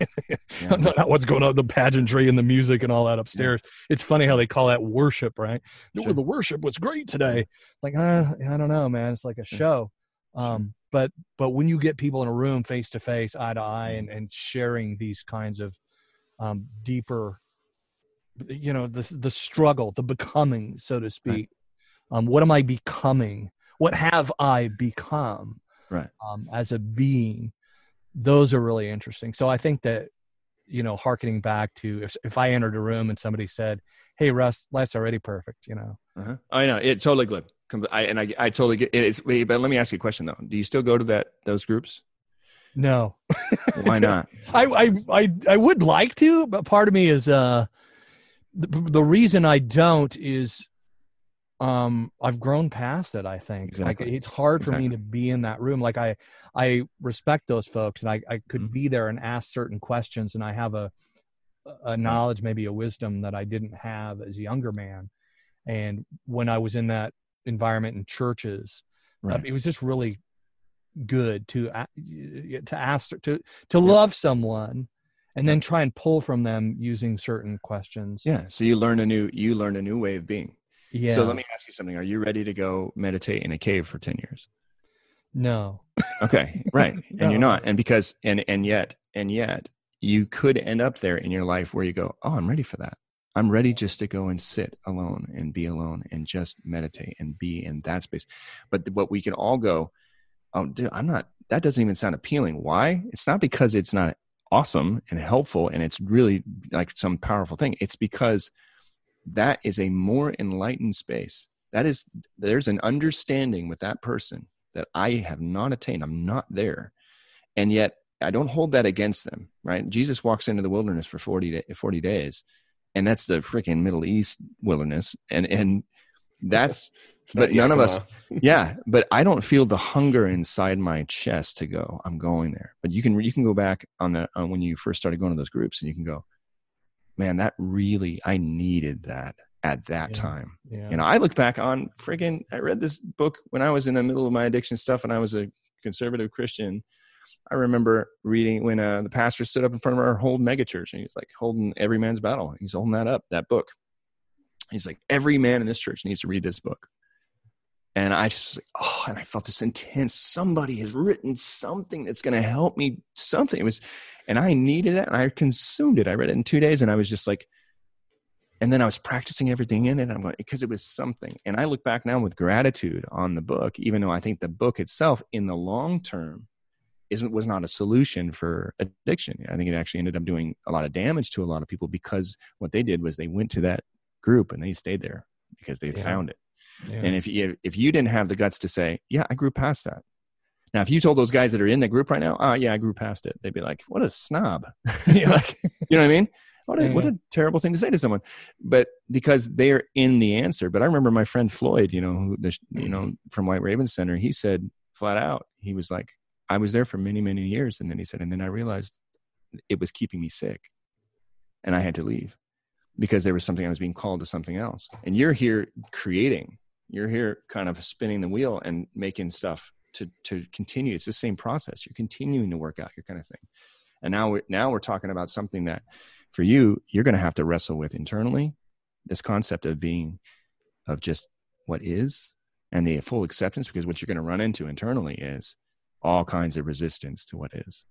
Not what's going on, the pageantry and the music and all that upstairs. It's funny how they call that worship, right? No, the worship was great today. Like, uh, I don't know, man. It's like a show. Um, but but when you get people in a room face to face, eye to eye, and and sharing these kinds of um, deeper, you know, the the struggle, the becoming, so to speak. Um, what am I becoming? What have I become? Right. um, as a being those are really interesting so i think that you know harkening back to if, if i entered a room and somebody said hey russ life's already perfect you know Uh-huh. I know it totally. Com- I, and I, I totally get it. It's, but let me ask you a question though. Do you still go to that those groups? no Why not? I, I i i would like to but part of me is uh the, the reason i don't is um i've grown past it i think Exactly. like it's hard for me to be in that room like i i respect those folks and i i could Mm-hmm. be there and ask certain questions and i have a a knowledge maybe a wisdom that i didn't have as a younger man and when i was in that environment in churches uh, Right. it was just really good to to ask to to love someone and then try and pull from them using certain questions Yeah. So you learn a new you learn a new way of being. Yeah So let me ask you something. Are you ready to go meditate in a cave for ten years? no Okay, right. And you're not. And because and and yet and yet you could end up there in your life where you go, "Oh, I'm ready for that. I'm ready just to go and sit alone and be alone and just meditate and be in that space." But what we can all go, "Oh, dude, I'm not that doesn't even sound appealing." Why? It's not because it's not awesome and helpful and it's really like some powerful thing. It's because that is a more enlightened space. That is there's an understanding with that person that I have not attained. I'm not there. And yet I don't hold that against them, right? Jesus walks into the wilderness for 40, day, 40 days, and that's the freaking Middle East wilderness. And, and that's, but none of us, yeah, but I don't feel the hunger inside my chest to go, I'm going there. But you can, you can go back on the, on when you first started going to those groups and you can go, man, that really, I needed that at that Yeah. time. yeah You know, I look back on friggin' I read this book when I was in the middle of my addiction stuff and I was a conservative Christian. I remember reading when uh, the pastor stood up in front of our whole megachurch and he was like holding every man's battle. He's holding that up, that book. He's like, every man in this church needs to read this book. And I just, like oh, and I felt this intense. Somebody has written something that's going to help me. Something it was, and I needed it, and I consumed it. I read it in two days, and I was just like, and then I was practicing everything in it. I'm like, because it was something. And I look back now with gratitude on the book, even though I think the book itself, in the long term, isn't was not a solution for addiction. I think it actually ended up doing a lot of damage to a lot of people because what they did was they went to that group and they stayed there because they had Yeah. found it. Yeah. And if you if you didn't have the guts to say, "Yeah, I grew past that," now if you told those guys that are in the group right now, "Oh yeah, I grew past it," they'd be like, "What a snob!" like, you know what I mean? What a, what Yeah. a terrible thing to say to someone. But because they're in the answer. But I remember my friend Floyd, you know, who the, you know from White Raven Center, he said flat out, he was like, "I was there for many many years," and then he said, and then I realized it was keeping me sick, and I had to leave because there was something I was being called to something else. And you're here creating. You're here kind of spinning the wheel and making stuff to to continue. It's the same process. You're continuing to work out your kind of thing. And now we're now we're talking about something that for you, you're going to have to wrestle with internally this concept of being of just what is and the full acceptance because what you're going to run into internally is all kinds of resistance to what is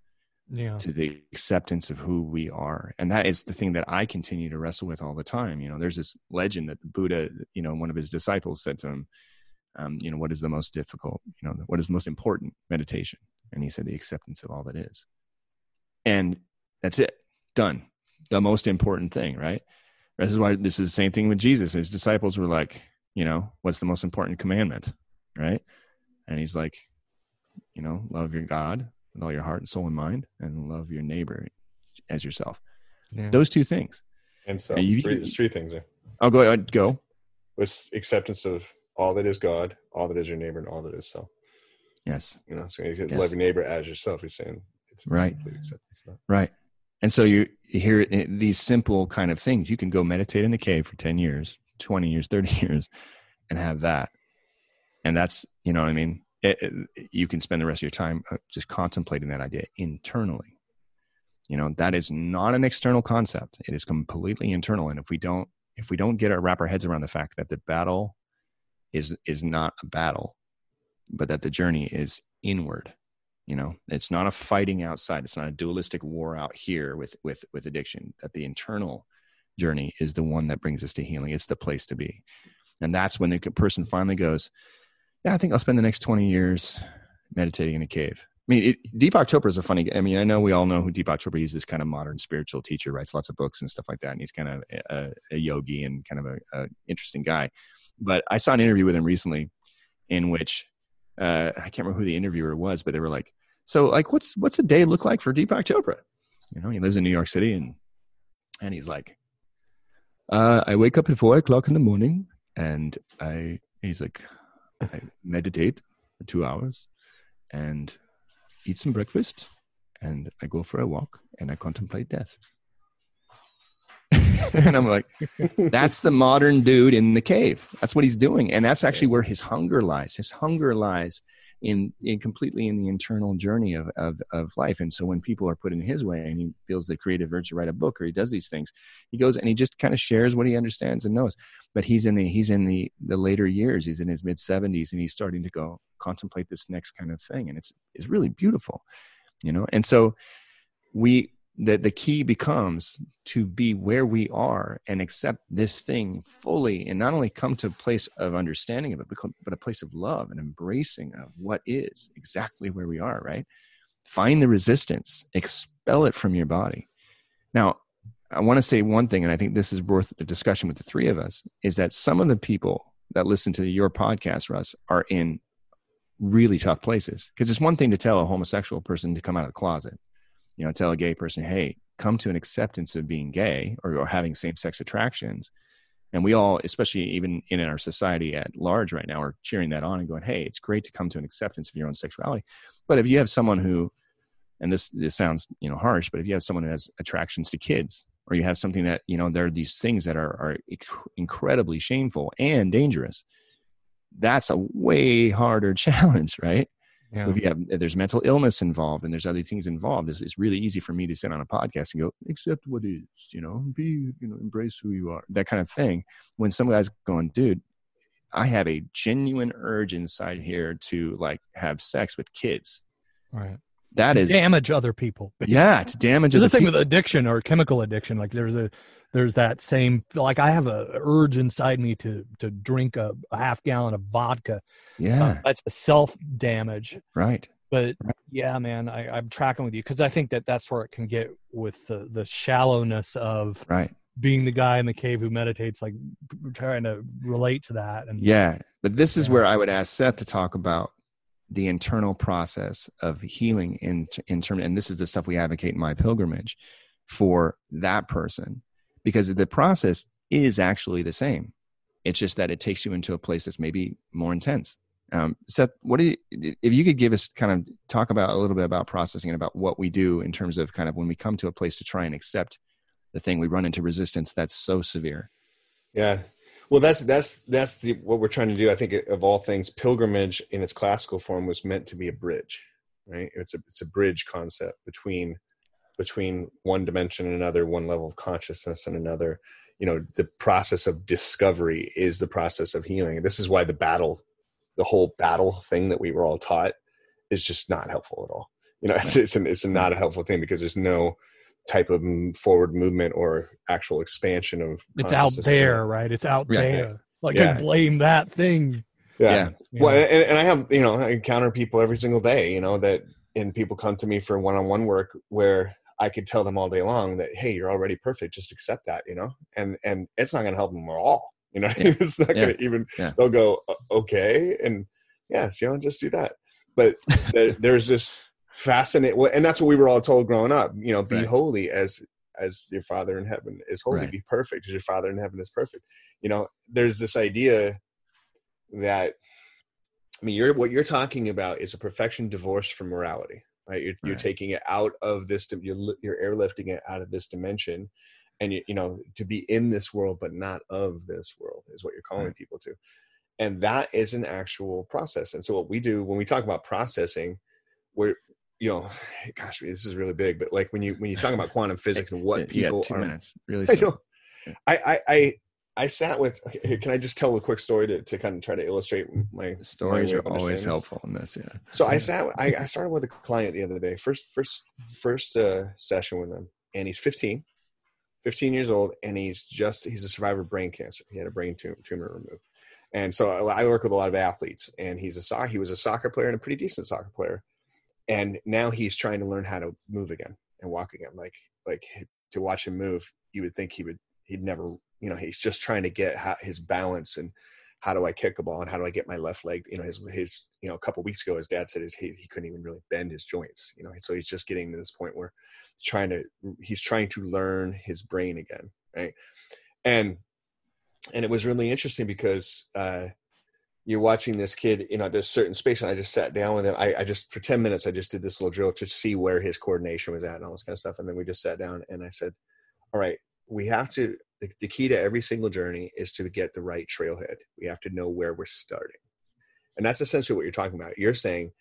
Yeah. to the acceptance of who we are and that is the thing that i continue to wrestle with all the time you know there's this legend that the buddha you know one of his disciples said to him um, you know what is the most difficult you know what is the most important meditation? And he said the acceptance of all that is. And that's it. Done. The most important thing right? This is why this is the same thing with jesus. His disciples were like you know what's the most important commandment right? And he's like you know love your god with all your heart and soul and mind and love your neighbor as yourself. Yeah. those two things. And so, You- three, there's three things there. i'll go ahead. Go. With acceptance of all that is God, all that is your neighbor, and all that is self. yes You know, so you Yes. love your neighbor as yourself. He's saying it's, Right. right and so you, hear eh, these simple kind of things you can go meditate in the cave for 10 years 20 years 30 years and have that and that's you know what i mean it, it- you can spend the rest of your time uh, just contemplating that idea internally you know that is not an external concept it is completely internal and if we don't if we don't get our wrap our heads around the fact that the battle is is not a battle but that the journey is inward you know? It's not a fighting outside. It's not a dualistic war out here with with with addiction that the internal journey is the one that brings us to healing. It's the place to be. And that's when the person finally goes yeah i think i'll spend the next 20 years meditating in a cave i mean it, deepak chopra is a funny i mean i know we all know who deepak chopra is he's this kind of modern spiritual teacher writes lots of books and stuff like that and he's kind of a, a yogi and kind of a interesting guy but i saw an interview with him recently in which uh, I can't remember who the interviewer was, but they were like, "So, like, what's what's a day look like for Deepak Chopra?" You know, he lives in New York City, and and he's like, uh, "I wake up at four o'clock in the morning, and I," he's like, "I meditate for two hours, and eat some breakfast, and I go for a walk, and I contemplate death." and I'm like, that's the modern dude in the cave. That's what he's doing, and that's actually where his hunger lies. His hunger lies in, in completely in the internal journey of, of of life. And so when people are put in his way, and he feels the creative urge to write a book, or he does these things, he goes and he just kind of shares what he understands and knows. But he's in the he's in the the later years. He's in his mid seventies, and he's starting to go contemplate this next kind of thing, and it's it's really beautiful, you know. And so we the the key becomes to be where we are and accept this thing fully and not only come to a place of understanding of it but a place of love and embracing of what is exactly where we are right? Find the resistance expel it from your body. Now i want to say one thing and i think this is worth a discussion with the three of us is that some of the people that listen to your podcast russ are in really tough places. Because it's one thing to tell a homosexual person to come out of the closet you know tell a gay person hey come to an acceptance of being gay or, or having same-sex attractions. And we all especially even in our society at large right now are cheering that on and going hey it's great to come to an acceptance of your own sexuality. But if you have someone who and this this sounds you know harsh but if you have someone who has attractions to kids or you have something that you know there are these things that are are incredibly shameful and dangerous that's a way harder challenge right Yeah. if you have there's mental illness involved and there's other things involved it's, it's really easy for me to sit on a podcast and go accept what is you know be you know embrace who you are that kind of thing when some guy's going dude i have a genuine urge inside here to like have sex with kids Right. That is damage other people. Yeah, it's damage. There's other thing people. with addiction or chemical addiction. Like there's a there's that same like I have a urge inside me to to drink a, a half gallon of vodka. Yeah. Uh, that's a self damage. Right. But yeah, man, I, I'm tracking with you because I think that that's where it can get with the the shallowness of Right. being the guy in the cave who meditates, like trying to relate to that. And Yeah, but this is where I would ask Seth to talk about the internal process of healing in in term, and this is the stuff we advocate in my pilgrimage for that person, because the process is actually the same. It's just that it takes you into a place that's maybe more intense. Um, Seth, what do you, if you could give us kind of talk about a little bit about processing and about what we do in terms of kind of when we come to a place to try and accept the thing, we run into resistance that's so severe. Yeah. Well, that's that's that's the what we're trying to do. I think of all things, pilgrimage in its classical form was meant to be a bridge, right? It's a it's a bridge concept between between one dimension and another, one level of consciousness and another. You know, the process of discovery is the process of healing. This is why the battle, the whole battle thing that we were all taught, is just not helpful at all. You know, it's it's, an, it's not a helpful thing because there's no type of forward movement or actual expansion of it's out there, right? It's out Yeah. there. Like Yeah. you blame that thing. Yeah. Yeah. Well, and, and I have, you know, I encounter people every single day, you know, that, and people come to me for one on one work where I could tell them all day long that, hey, you're already perfect. Just accept that, you know, and, and it's not going to help them at all. You know, Yeah. it's not Yeah. going to even, Yeah. they'll go, okay. And yeah, you know, just do that. But there's this fascinating, well, and that's what we were all told growing up, you know, be Right. holy as, as your father in heaven is holy, Right. be perfect as your father in heaven is perfect. You know, there's this idea that I mean, you're what you're talking about is a perfection divorced from morality, right? You're, you're taking it out of this. You're you're airlifting it out of this dimension, and you you know to be in this world but not of this world is what you're calling Right. people to, and that is an actual process. And so what we do when we talk about processing, we're you know, gosh, this is really big, but like when you when you talk about quantum physics and what Yeah, people two are, minutes. Really I. I, I, I, I sat with. Okay, can I just tell a quick story to, to kind of try to illustrate my Stories my are always helpful in this. Yeah. So I sat. I, I started with a client the other day. First, first, first uh, session with him, and he's 15, 15 years old, and he's just he's a survivor of brain cancer. He had a brain tumor, tumor removed, and so I, I work with a lot of athletes. And he's a he was a soccer player and a pretty decent soccer player, and now he's trying to learn how to move again and walk again. Like like to watch him move, you would think he would he'd never you know he's just trying to get his balance and how do I kick a ball and how do I get my left leg? You know, his his you know a couple weeks ago, his dad said his, he he couldn't even really bend his joints. You know, so he's just getting to this point where he's trying to he's trying to learn his brain again, right? And and it was really interesting because uh, you're watching this kid, you know, this certain space, and I just sat down with him. I, I just for ten minutes, I just did this little drill to see where his coordination was at and all this kind of stuff, and then we just sat down and I said, "All right, we have to." The, the key to every single journey is to get the right trailhead. We have to know where we're starting, and that's essentially what you're talking about. You're saying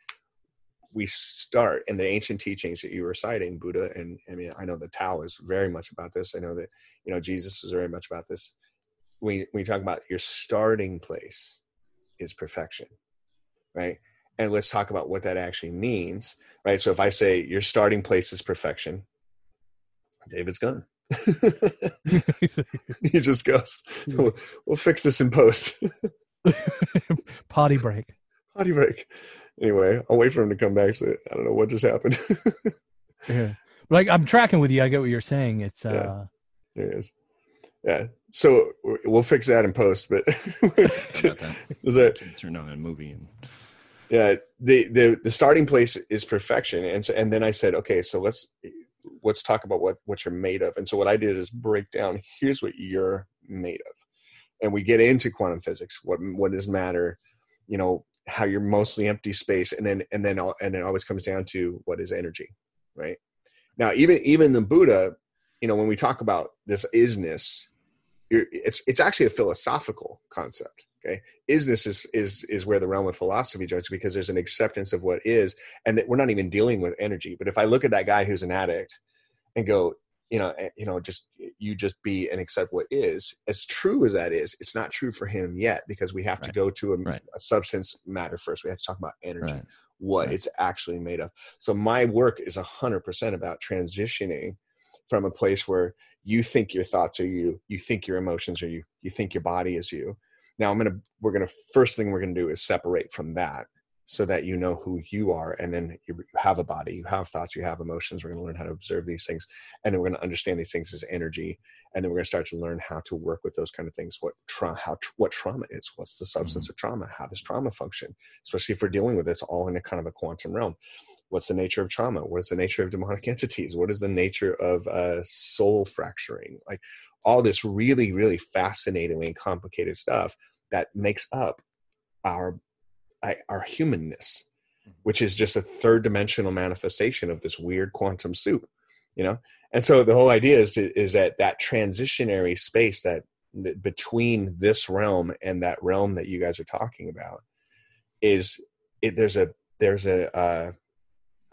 we start in the ancient teachings that you were citing, Buddha, and I mean, I know the Tao is very much about this. I know that you know Jesus is very much about this. When when you talk about your starting place is perfection, right? And let's talk about what that actually means, right? So if I say your starting place is perfection, David's gone. he just goes, we'll, we'll fix this in post. Potty break. Potty break. Anyway, I'll wait for him to come back. So I don't know what just happened. Yeah. Like I'm tracking with you. I get what you're saying. It's uh There it is. Yeah. So we'll fix that in post, but is that turn on a movie and yeah the, the the starting place is perfection. And so and then i said okay so let's let's talk about what what you're made of. And so what i did is break down here's what you're made of. And we get into quantum physics what what is matter you know how you're mostly empty space and then and then all- and it always comes down to what is energy right? Now even even the buddha you know when we talk about this isness you're, it's it's actually a philosophical concept okay isness is is is where the realm of philosophy joins because there's an acceptance of what is and that we're not even dealing with energy but if i look at that guy who's an addict and go you know eh, you know just you just be and accept what is as true as that is it's not true for him yet because we have to go to a, Right. a substance matter first we have to talk about energy Right. what Right. it's actually made of so my work is 100% about transitioning from a place where you think your thoughts are you you think your emotions are you you think your body is you. Now i'm gonna we're gonna first thing we're gonna do is separate from that so that you know who you are and then you have a body you have thoughts you have emotions. We're going to learn how to observe these things and then we're going to understand these things as energy and then we're going to start to learn how to work with those kind of things. What tra- how tr- what trauma is what's the substance mm-hmm. of trauma how does trauma function especially if we're dealing with this all in a kind of a quantum realm what's the nature of trauma? What's the nature of demonic entities? What is the nature of uh, soul fracturing? Like all this really really fascinatingly and complicated stuff that makes up our our humanness which is just a third dimensional manifestation of this weird quantum soup you know? And so the whole idea is to, is that that transitionary space that, that between this realm and that realm that you guys are talking about is it, there's a there's a uh,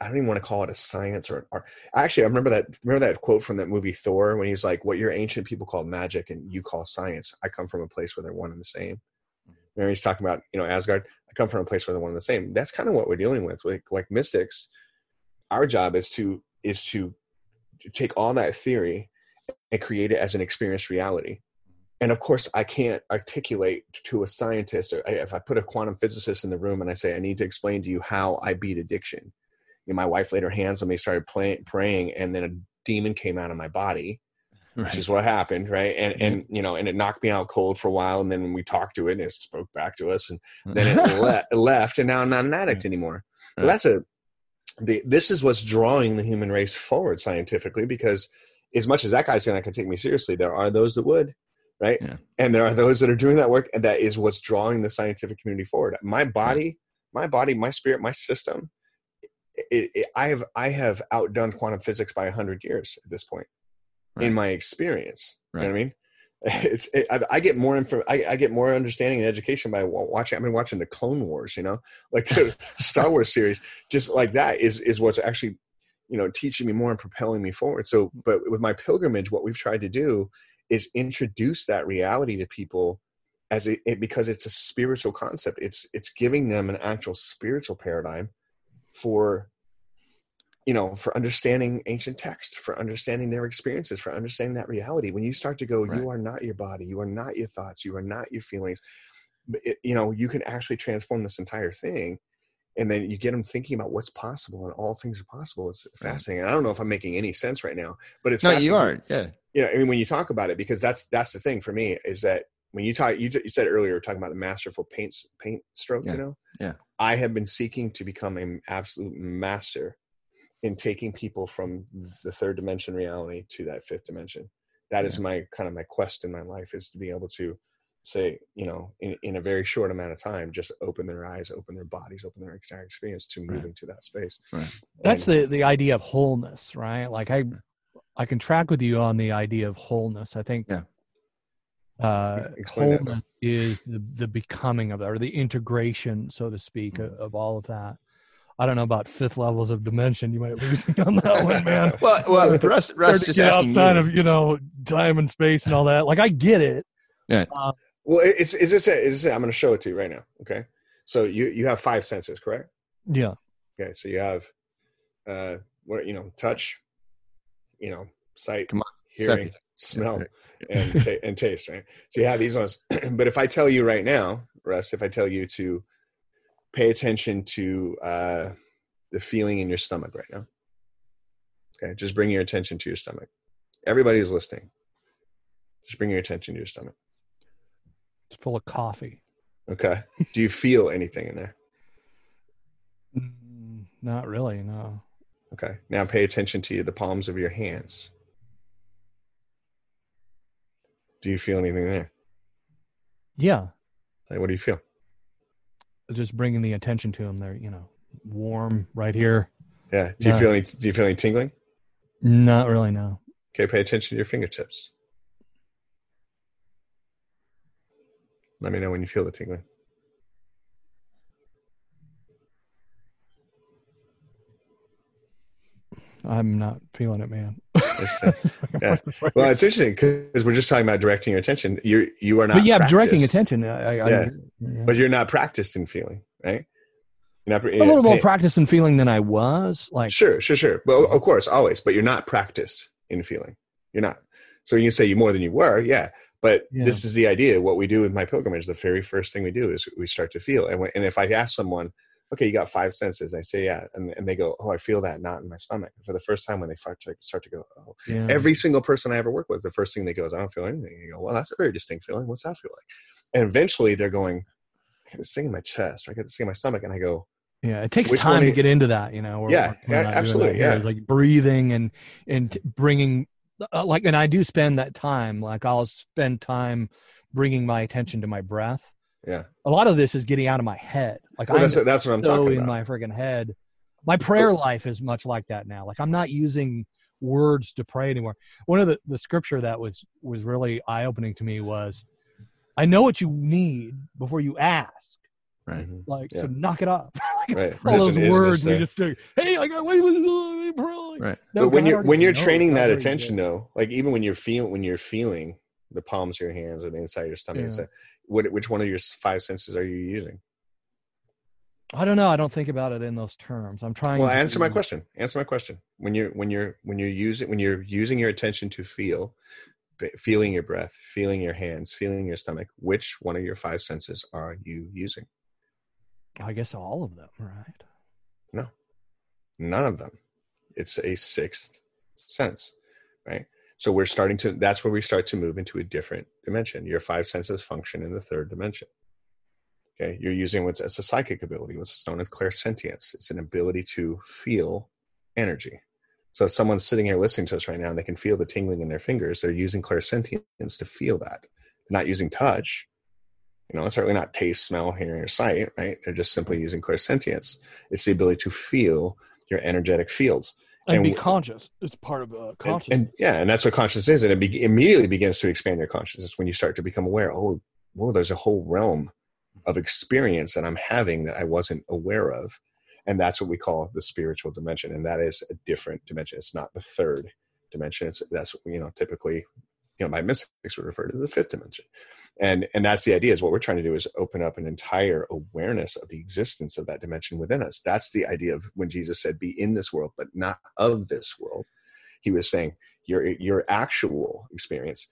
I don't even want to call it a science or an art. Actually, I remember that remember that quote from that movie Thor when he's like, "What your ancient people call magic and you call science. I come from a place where they're one and the same." Mm-hmm. Remember he's talking about you know Asgard. I come from a place where they're one and the same. That's kind of what we're dealing with. Like like mystics, our job is to is to, to take all that theory and create it as an experienced reality. Mm-hmm. And of course, I can't articulate to a scientist, or if I put a quantum physicist in the room and I say, I need to explain to you how I beat addiction. Know, my wife laid her hands on me, started play, praying, and then a demon came out of my body, which is what happened, right? And and you know, and it knocked me out cold for a while, and then when we talked to it, and it spoke back to us, and then it le- left, and now I'm not an addict anymore. Well, that's a the, this is what's drawing the human race forward scientifically because as much as that guy's not going to take me seriously, there are those that would, right? And there are those that are doing that work, and that is what's drawing the scientific community forward. My body, my body, my spirit, my system. It, it, I have I have outdone quantum physics by hundred years at this point in my experience. You know what I mean? It's it, I, I get more info. I, I get more understanding and education by watching. I've been watching the Clone Wars. You know, like the Star Wars series. Just like that is is what's actually you know teaching me more and propelling me forward. So, but with my pilgrimage, what we've tried to do is introduce that reality to people as it, it because it's a spiritual concept. It's it's giving them an actual spiritual paradigm for you know for understanding ancient text for understanding their experiences for understanding that reality when you start to go you are not your body you are not your thoughts you are not your feelings but it, you know you can actually transform this entire thing and then you get them thinking about what's possible and all things are possible it's Right. fascinating i don't know if i'm making any sense right now but it's No, you fascinating. are, yeah. you know i mean when you talk about it because that's that's the thing for me is that when you talk you, you said earlier talking about the masterful paint paint stroke Yeah. you know Yeah. I have been seeking to become an absolute master in taking people from the third dimension reality to that fifth dimension. That is my kind of my quest in my life is to be able to say, you know, in, in a very short amount of time, just open their eyes, open their bodies, open their entire experience to moving to that space. That's the the idea of wholeness, right? Like I I can track with you on the idea of wholeness. I think yeah. Uh wholeness is the the becoming of that or the integration, so to speak, of, of all of that. I don't know about fifth levels of dimension. You might lose me on that one, man. Well- well, Russ- Russ Start just asking outside you. of you know time and space and all that. Like I get it. Yeah. Uh, Well, it's is this it? Is this it? I'm going to show it to you right now. Okay. So you you have five senses, correct? yeah. Okay. So you have, uh, what you know, touch, you know, sight, Come on, hearing, Seth. Smell, and ta- and taste. Right. So you have these ones. but if I tell you right now, Russ, if I tell you to pay attention to uh, the feeling in your stomach right now. Okay. Just bring your attention to your stomach. Everybody's listening. Just bring your attention to your stomach. It's full of coffee. Okay. Do you feel anything in there? Mm, Not really, no. Okay. Now pay attention to the palms of your hands. Do you feel anything there? Yeah. Like, what do you feel? Just bringing the attention to them. They're, you know, warm right here. Yeah. Do you feel any? Do you feel any tingling? Not really, no. Okay. Pay attention to your fingertips. Let me know when you feel the tingling. I'm not feeling it, man. Yeah. Well, it's interesting because we're just talking about directing your attention. You you are not. but yeah, directing attention. I, I, Yeah. I, but you're not practiced in feeling, right? Not, a little more practice in feeling than I was. Like Sure, sure, sure. Well, of course, always. But you're not practiced in feeling. You're not. So you can say you more than you were, yeah. But Yeah. this is the idea. What we do with my pilgrimage, the very first thing we do is we start to feel. And, when, and if I ask someone, okay, you got five senses, I say, yeah. And, and they go, oh, I feel that knot in my stomach. For the first time when they start to, start to go, oh, Yeah. every single person I ever work with, the first thing they go is, I don't feel anything. And you go, well, that's a very distinct feeling. What's that feel like? And eventually they're going, I get this thing in my chest, or I get this thing in my stomach. And I go, Yeah, it takes time to get into that, you know. We're- Yeah, we're yeah, absolutely, yeah. It's like breathing and and bringing, uh, like, and I do spend that time. Like, I'll spend time bringing my attention to my breath. Yeah. A lot of this is getting out of my head. Like, Well, I'm that's, that's what I'm so talking in about. my friggin' head. My prayer life is much like that now. Like, I'm not using words to pray anymore. One of the the scripture that was was really eye opening to me was, "I know what you need before you ask." Right. Mm-hmm. Like, so knock it up. Right. all those words we there. just do. Hey, I got wait, wait, wait, wait, Right. No, but when God you're when you're training that attention though like even when you're feeling when you're feeling the palms of your hands or the inside of your stomach Yeah. What which one of your five senses are you using I don't know. I don't think about it in those terms. I'm trying. well to, answer my question answer my question when you're when you're when you're using when you're using your attention to feel feeling your breath feeling your hands feeling your stomach which one of your five senses are you using I guess all of them, right? no none of them it's a sixth sense right so we're starting to that's where we start to move into a different dimension your five senses function in the third dimension okay you're using what's it's a psychic ability what's known as clairsentience it's an ability to feel energy so if someone's sitting here listening to us right now and they can feel the tingling in their fingers they're using clairsentience to feel that they're not using touch you know, it's certainly not taste, smell, hearing, or sight, right? They're just simply using clairsentience. It's the ability to feel your energetic fields. And, And be conscious. It's part of uh, And, consciousness. and yeah, and that's what consciousness is. And it be- immediately begins to expand your consciousness when you start to become aware. Oh, well, there's a whole realm of experience that I'm having that I wasn't aware of. And that's what we call the spiritual dimension. And that is a different dimension. It's not the third dimension. It's that's you know, typically, you know, by mystics would refer to the fifth dimension. And and that's the idea is what we're trying to do is open up an entire awareness of the existence of that dimension within us. That's the idea of when Jesus said, be in this world, but not of this world. He was saying your your actual experience,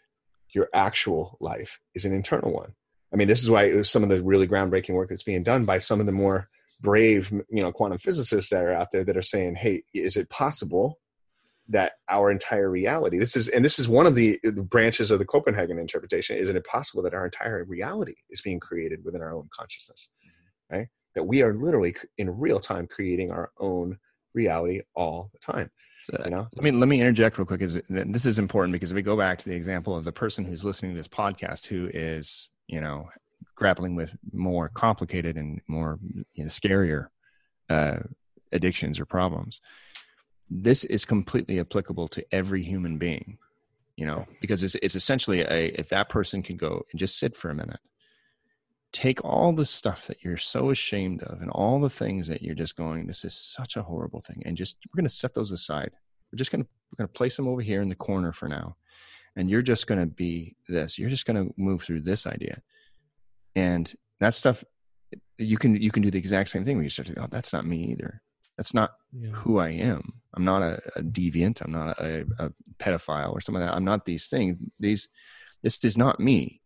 your actual life is an internal one. I mean, this is why some of the really groundbreaking work that's being done by some of the more brave, you know, quantum physicists that are out there that are saying, "Hey, is it possible that our entire reality this is and this is one of the, the branches of the copenhagen interpretation is it possible that our entire reality is being created within our own consciousness right that we are literally in real time creating our own reality all the time So, you know I mean, let me interject real quick. Is this is important because if we go back to the example of the person who's listening to this podcast, who is you know grappling with more complicated and more you know, scarier uh, addictions or problems, this is completely applicable to every human being. You know, because it's it's essentially a if that person can go and just sit for a minute, take all the stuff that you're so ashamed of and all the things that you're just going, this is such a horrible thing, and just we're going to set those aside. We're just going to we're going to place them over here in the corner for now. And you're just going to be this. You're just going to move through this idea. And that stuff you can you can do the exact same thing where you start to oh that's not me either that's not Yeah. who i am. I'm not a, a deviant. I'm not a, a pedophile or something like that. I'm not these things. These this is not me.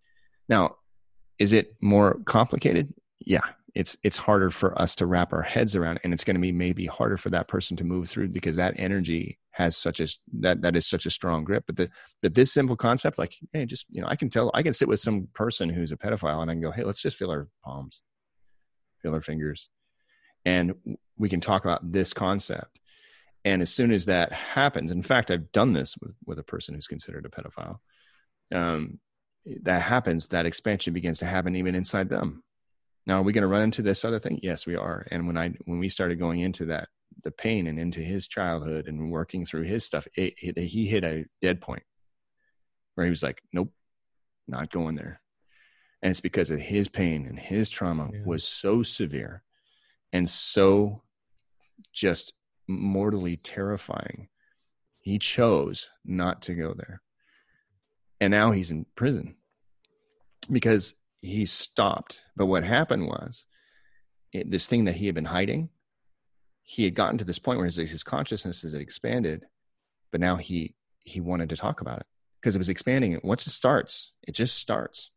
Now is it more complicated? Yeah. It's it's harder for us to wrap our heads around and it's going to be maybe harder for that person to move through because that energy has such a that that is such a strong grip. But the but this simple concept like hey just you know i can tell i can sit with some person who's a pedophile and i can go hey let's just feel our palms feel our fingers and we can talk about this concept. And as soon as that happens in fact i've done this with with a person who's considered a pedophile um that happens that expansion begins to happen even inside them. Now are we going to run into this other thing? Yes we are. And when i when we started going into that the pain and into his childhood and working through his stuff it, it, he hit a dead point where he was like nope not going there. And it's because of his pain and his trauma Yeah. was so severe and so just mortally terrifying He chose not to go there. And now he's in prison because he stopped. But what happened was it, this thing that he had been hiding, he had gotten to this point where his, his consciousness had expanded, but now he he wanted to talk about it because it was expanding. Once it starts, it just starts.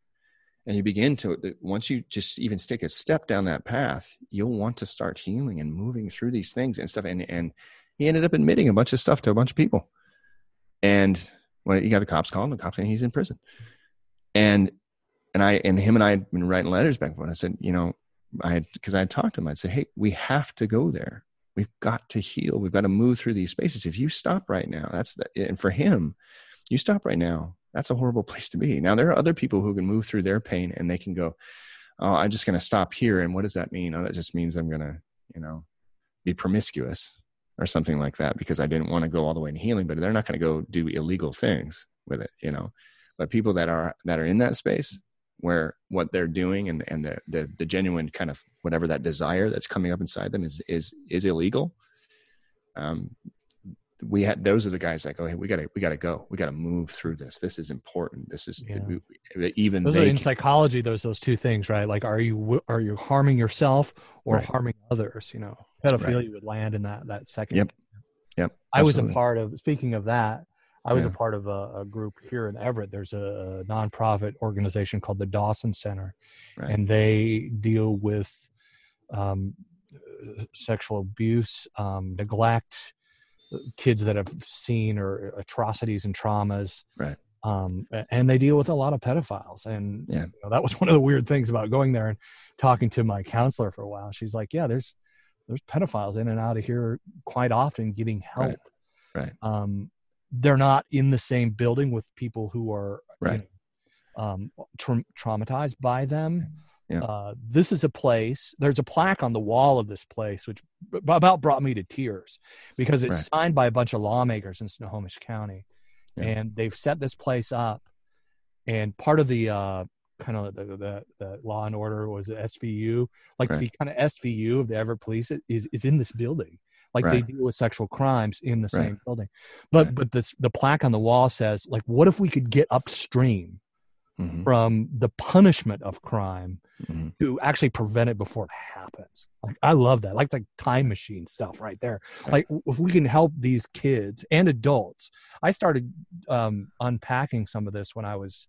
And you begin to, once you just even stick a step down that path, you'll want to start healing and moving through these things and stuff. And, and he ended up admitting a bunch of stuff to a bunch of people. And when he got the cops called, the cops saying he's in prison. And, and I, and him and I had been writing letters back and forth. I said, you know, I had, cause I had talked to him. I said, Hey, we have to go there. We've got to heal. We've got to move through these spaces. If you stop right now, that's the, and for him, you stop right now. That's a horrible place to be. Now there are other people who can move through their pain and they can go, "Oh, I'm just going to stop here." And what does that mean? Oh, that just means I'm going to, you know, be promiscuous or something like that because I didn't want to go all the way in healing. But they're not going to go do illegal things with it, you know. But people that are that are in that space where what they're doing and and the the, the genuine kind of whatever that desire that's coming up inside them is is is illegal. Um, we had those are the guys that go, hey, we gotta we gotta go, we gotta move through this. This is important. This is Yeah. we, even those are they in can- psychology those those two things right like are you are you harming yourself or Right. harming others you know pedophilia would land in that that second Yep. Yep. i was a part of speaking of that i was a part of a, a group here in everett there's a, a nonprofit organization called the dawson center Right. and they deal with um, sexual abuse um, neglect kids that have seen or atrocities and traumas Right. um, and they deal with a lot of pedophiles. And Yeah. you know, that was one of the weird things about going there and talking to my counselor for a while. She's like, "Yeah, there's there's pedophiles in and out of here quite often getting help. Right. Right. Um, they're not in the same building with people who are you Right. know, um, tra- traumatized by them." Yeah. Uh, this is a place. There's a plaque on the wall of this place, which b- about brought me to tears because it's Right. signed by a bunch of lawmakers in Snohomish County, Yeah. and they've set this place up. And part of the uh, kind of the, the the law and order was the SVU, like Right. the kind of SVU of the Everett Police is is in this building. Like they Right. deal with sexual crimes in the same building, but but the the plaque on the wall says like, what if we could get upstream Mhm. from the punishment of crime Mhm. to actually prevent it before it happens. Like I love that. Like like time machine stuff right there. Like if we can help these kids and adults. I started um unpacking some of this when I was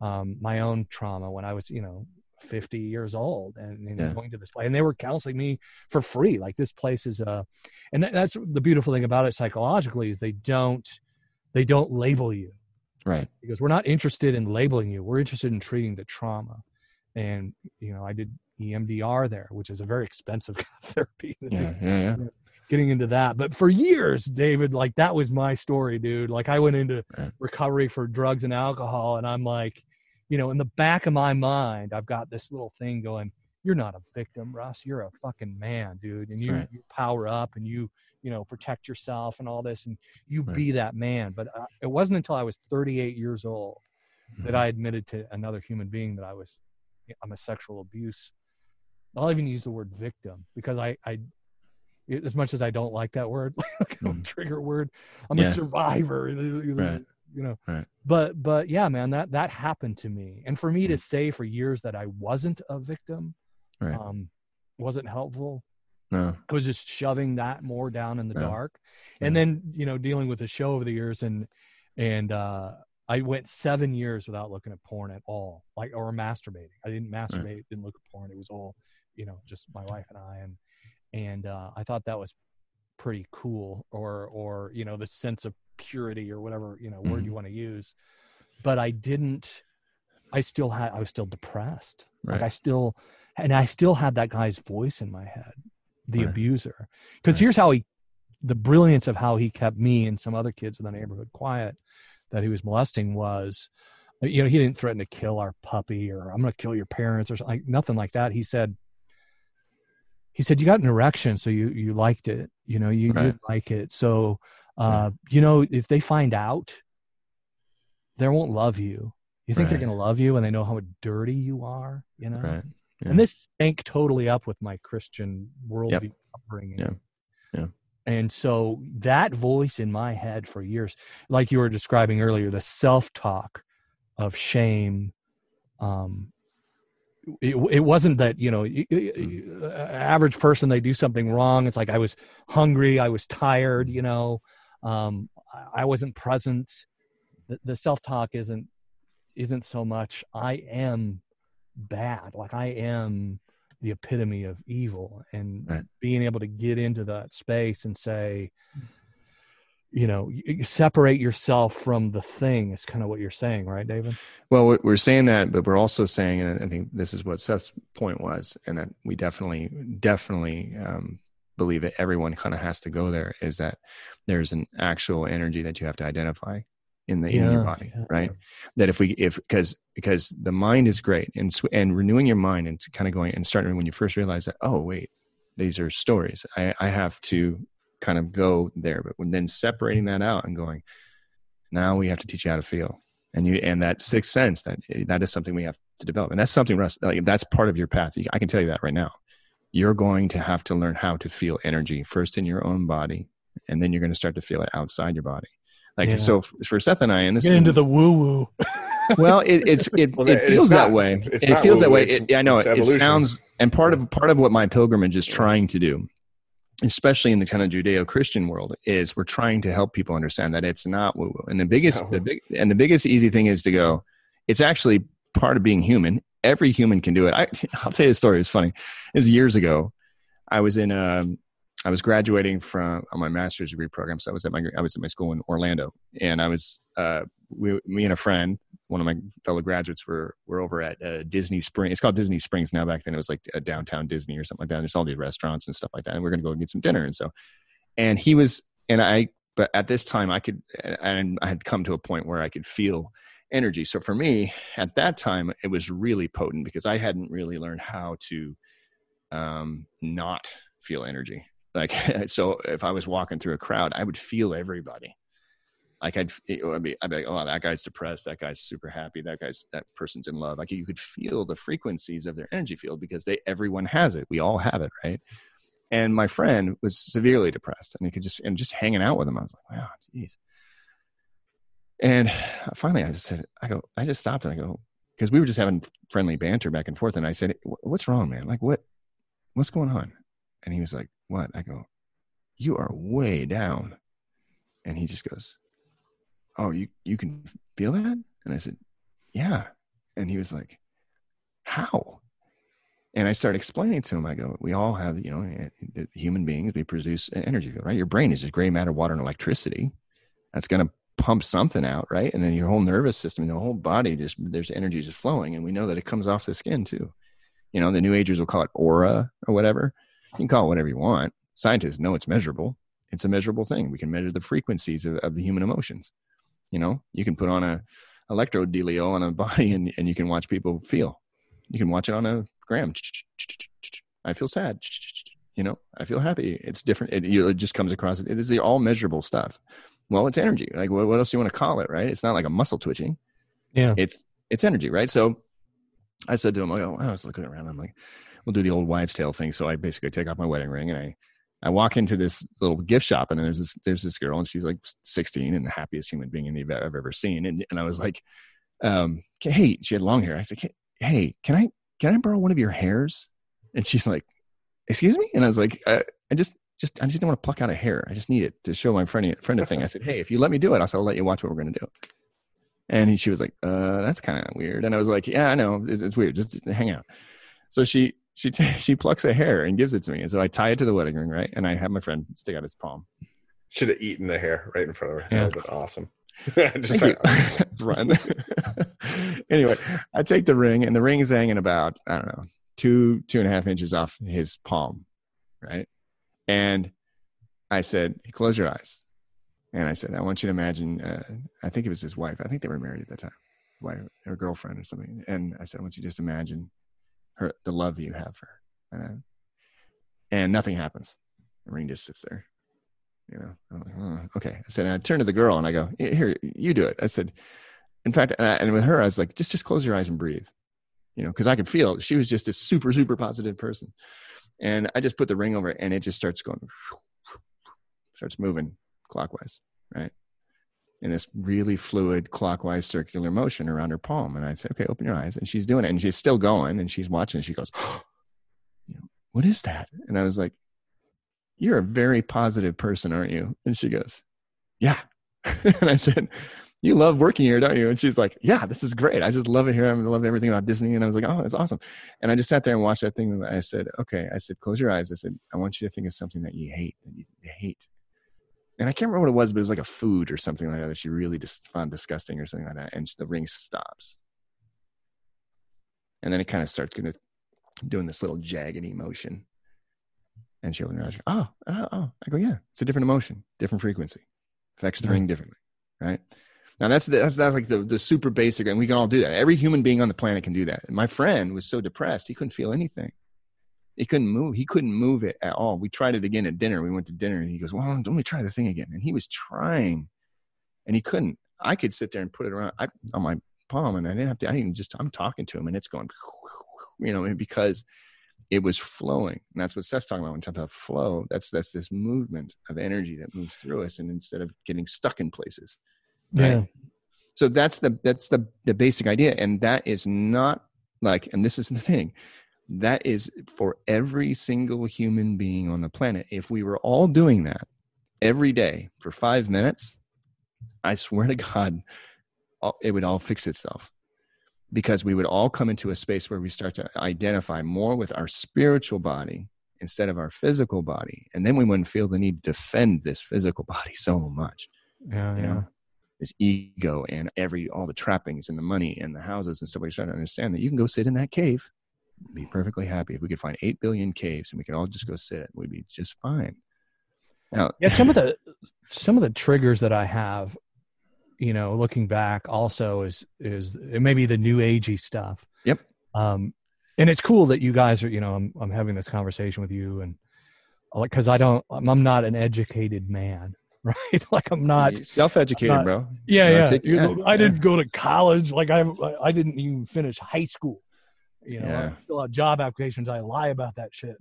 um my own trauma when I was, you know, 50 years old and, and Yeah. going to this place and they were counseling me for free like this place is a and that, that's the beautiful thing about it psychologically is they don't they don't label you Right. because we're not interested in labeling you we're interested in treating the trauma and you know i did emdr there which is a very expensive therapy Yeah. Yeah. Yeah. getting into that but for years david like that was my story dude like i went into recovery for drugs and alcohol and i'm like you know in the back of my mind i've got this little thing going you're not a victim russ you're a fucking man dude and you, Right. you power up and you you know protect yourself and all this and you Right. be that man but uh, it wasn't until i was 38 years old that Mm-hmm. i admitted to another human being that i was i'm a sexual abuse i'll even use the word victim because i i as much as i don't like that word like a Mhm. trigger word i'm Yeah. a survivor Right. you know Right. but but yeah man that that happened to me and for me to Mm. say for years that i wasn't a victim Right. um wasn't helpful No. I was just shoving that more down in the Yeah. dark. And then, you know, dealing with the show over the years and and uh I went seven years without looking at porn at all. Like or masturbating. I didn't masturbate, didn't look at porn. It was all, you know, just my wife and I and and uh I thought that was pretty cool or or you know, the sense of purity or whatever, you know, word Mhm. you want to use. But I didn't I still had I was still depressed. Like I still and I still had that guy's voice in my head, the Right. abuser. Because Right. here's how he, the brilliance of how he kept me and some other kids in the neighborhood quiet that he was molesting was, you know, he didn't threaten to kill our puppy or I'm going to kill your parents or something, like, nothing like that. He said, he said, you got an erection, so you you liked it, you know, you Right. did like it. So, uh, you know, if they find out, they won't love you. You think they're going to love you when they know how dirty you are, you know? Right. Yeah. And this stank totally up with my Christian worldview upbringing. Yeah. Yeah. and so that voice in my head for years like you were describing earlier the self-talk of shame um it, it wasn't that you know y- average person they do something wrong it's like i was hungry i was tired you know um i wasn't present the, the self-talk isn't isn't so much i am bad like i am the epitome of evil and Right. being able to get into that space and say you know you, separate yourself from the thing is kind of what you're saying right david Well, we- we're saying that, but we're also saying, and I think this is what Seth's point was, and that we definitely, definitely um, believe that everyone kind of has to go there. Is that there's an actual energy that you have to identify in the in your body, yeah. right? That if we, if because because the mind is great, and and renewing your mind and kind of going and starting when you first realize that, oh wait, these are stories. I I have to kind of go there, but when then separating that out and going, now we have to teach you how to feel and you and that sixth sense that eh, that is something we have to develop and that's something russ like that's part of your path i can tell you that right now you're going to have to learn how to feel energy first in your own body and then you're going to start to feel it outside your body like Yeah. so for seth and i and this get is- into the woo woo well it, it's it, Well, it it's feels that not- way. it's- it's it feels that way. it's- It- i know it, it sounds and part of part of what my pilgrimage is trying to do especially in the kind of judeo-christian world is we're trying to help people understand that it's not woo woo and the biggest not the big and the biggest easy thing is to go it's actually part of being human. Every human can do it. I, i'll tell you a story it's funny. It was years ago i was in um I was graduating from on my master's degree program, so I was at my I was at my school in Orlando, and I was uh, we, me and a friend, one of my fellow graduates, were were over at uh, Disney Springs. It's called Disney Springs now. Back then, it was like a downtown Disney or something like that. And There's all these restaurants and stuff like that, and we are going to go get some dinner. And so, and he was, and I, but at this time, I could, and I had come to a point where I could feel energy. So for me, at that time, it was really potent because I hadn't really learned how to um, not feel energy. Like, so if I was walking through a crowd, I would feel everybody. Like I'd, I'd be, I'd be like, oh, that guy's depressed. That guy's super happy. That guy's, that person's in love. Like you could feel the frequencies of their energy field because they, everyone has it. We all have it. Right. And my friend was severely depressed and he could just, and just hanging out with him, I was like, wow, jeez. And finally I just said, I go, I just stopped and I go, because we were just having friendly banter back and forth. And I said, what's wrong, man? Like what, what's going on? And he was like, what? I go, you are way down. And he just goes, oh, you, you can feel that? And I said, yeah. And he was like, how? And I started explaining to him, I go, we all have, you know, eh, human beings, we produce energy, right? Your brain is just gray matter, water, and electricity. That's going to pump something out, right? And then your whole nervous system, the whole body, just there's energy just flowing. And we know that it comes off the skin too. You know, the new agers will call it aura or whatever. You can call it whatever you want. Scientists know it's measurable. It's a measurable thing. We can measure the frequencies of, of the human emotions. You know, you can put on a electrode dealio on a body and, and you can watch people feel. You can watch it on a gram. I feel sad. You know, I feel happy. It's different. It, you know, it just comes across. It is the all measurable stuff. Well, it's energy. Like what, what else do you want to call it, right? It's not like a muscle twitching. Yeah. It's it's energy, right? So I said to him, I was looking around. I'm like, we'll do the old wives' tale thing. So I basically take off my wedding ring and I I walk into this little gift shop and there's this there's this girl and she's like 16 and the happiest human being I've I've ever seen. And and I was like, um, hey, she had long hair. I said, hey, can I can I borrow one of your hairs? And she's like, excuse me? And I was like, uh, I just just I just don't want to pluck out a hair. I just need it to show my friend friend a thing. I said, hey, if you let me do it, I said, I'll let you watch what we're gonna do. And he, she was like, uh, that's kind of weird. And I was like, yeah, I know, it's, it's weird. Just hang out. So she she t- she plucks a hair and gives it to me. And so I tie it to the wedding ring, right? And I have my friend stick out his palm. Should have eaten the hair right in front of her. Yeah. That would have been awesome. Just like. Run. anyway, I take the ring, and the ring is hanging about I don't know two two and a half inches off his palm, right? And I said, "Close your eyes." And I said, "I want you to imagine." Uh, I think it was his wife. I think they were married at that time, wife or girlfriend or something. And I said, "I want you to just imagine her, the love you have for her." And, and nothing happens. The ring just sits there. You know, like, oh, okay. I said, and I turned to the girl and I go, here, you do it. I said, in fact, and, I, and with her, I was like, just, just close your eyes and breathe, you know, cause I could feel she was just a super, super positive person. And I just put the ring over it and it just starts going. starts moving clockwise, right? In this really fluid clockwise circular motion around her palm. And I said, okay, open your eyes. And she's doing it and she's still going and she's watching. And she goes, know, what is that? And I was like, you're a very positive person, aren't you? And she goes, yeah. and I said, you love working here, don't you? And she's like, yeah, this is great. I just love it here. I love everything about Disney. And I was like, oh, it's awesome. And I just sat there and watched that thing. And I said, okay. I said, close your eyes. I said, I want you to think of something that you hate, that you hate. And I can't remember what it was, but it was like a food or something like that that she really just found disgusting or something like that. And the ring stops. And then it kind of starts kind of doing this little jaggedy motion. And she opened her eyes. Oh, oh, oh. I go, yeah, it's a different emotion, different frequency, affects the Yeah. ring differently, right? Now that's that's that's like the the super basic, and we can all do that. Every human being on the planet can do that. And my friend was so depressed he couldn't feel anything. He couldn't move. He couldn't move it at all. We tried it again at dinner. We went to dinner, and he goes, "Well, don't we try the thing again?" And he was trying, and he couldn't. I could sit there and put it around I, on my palm, and I didn't have to. I didn't just. I'm talking to him, and it's going, you know, because it was flowing. And that's what Seth's talking about when he talks about flow. That's that's this movement of energy that moves through us, and instead of getting stuck in places. Yeah. So that's the that's the the basic idea, and that is not like, and this is the thing, that is for every single human being on the planet. If we were all doing that every day for five minutes, I swear to God, it would all fix itself because we would all come into a space where we start to identify more with our spiritual body instead of our physical body, and then we wouldn't feel the need to defend this physical body so much Yeah. you Yeah. know this ego and every all the trappings and the money and the houses and stuff we trying to understand that you can go sit in that cave be perfectly happy if we could find 8 billion caves and we could all just go sit. We'd be just fine. Now yeah some of the some of the triggers that i have you know looking back also is is it may be the new agey stuff. Yep. um and it's cool that you guys are you know i'm, I'm having this conversation with you and like because i don't I'm, I'm not an educated man right? Like i'm not You're self-educated not- bro. Yeah You're yeah. artic- yeah, i didn't go to college. Like i i didn't even finish high school you know Yeah. I fill out job applications i lie about that shit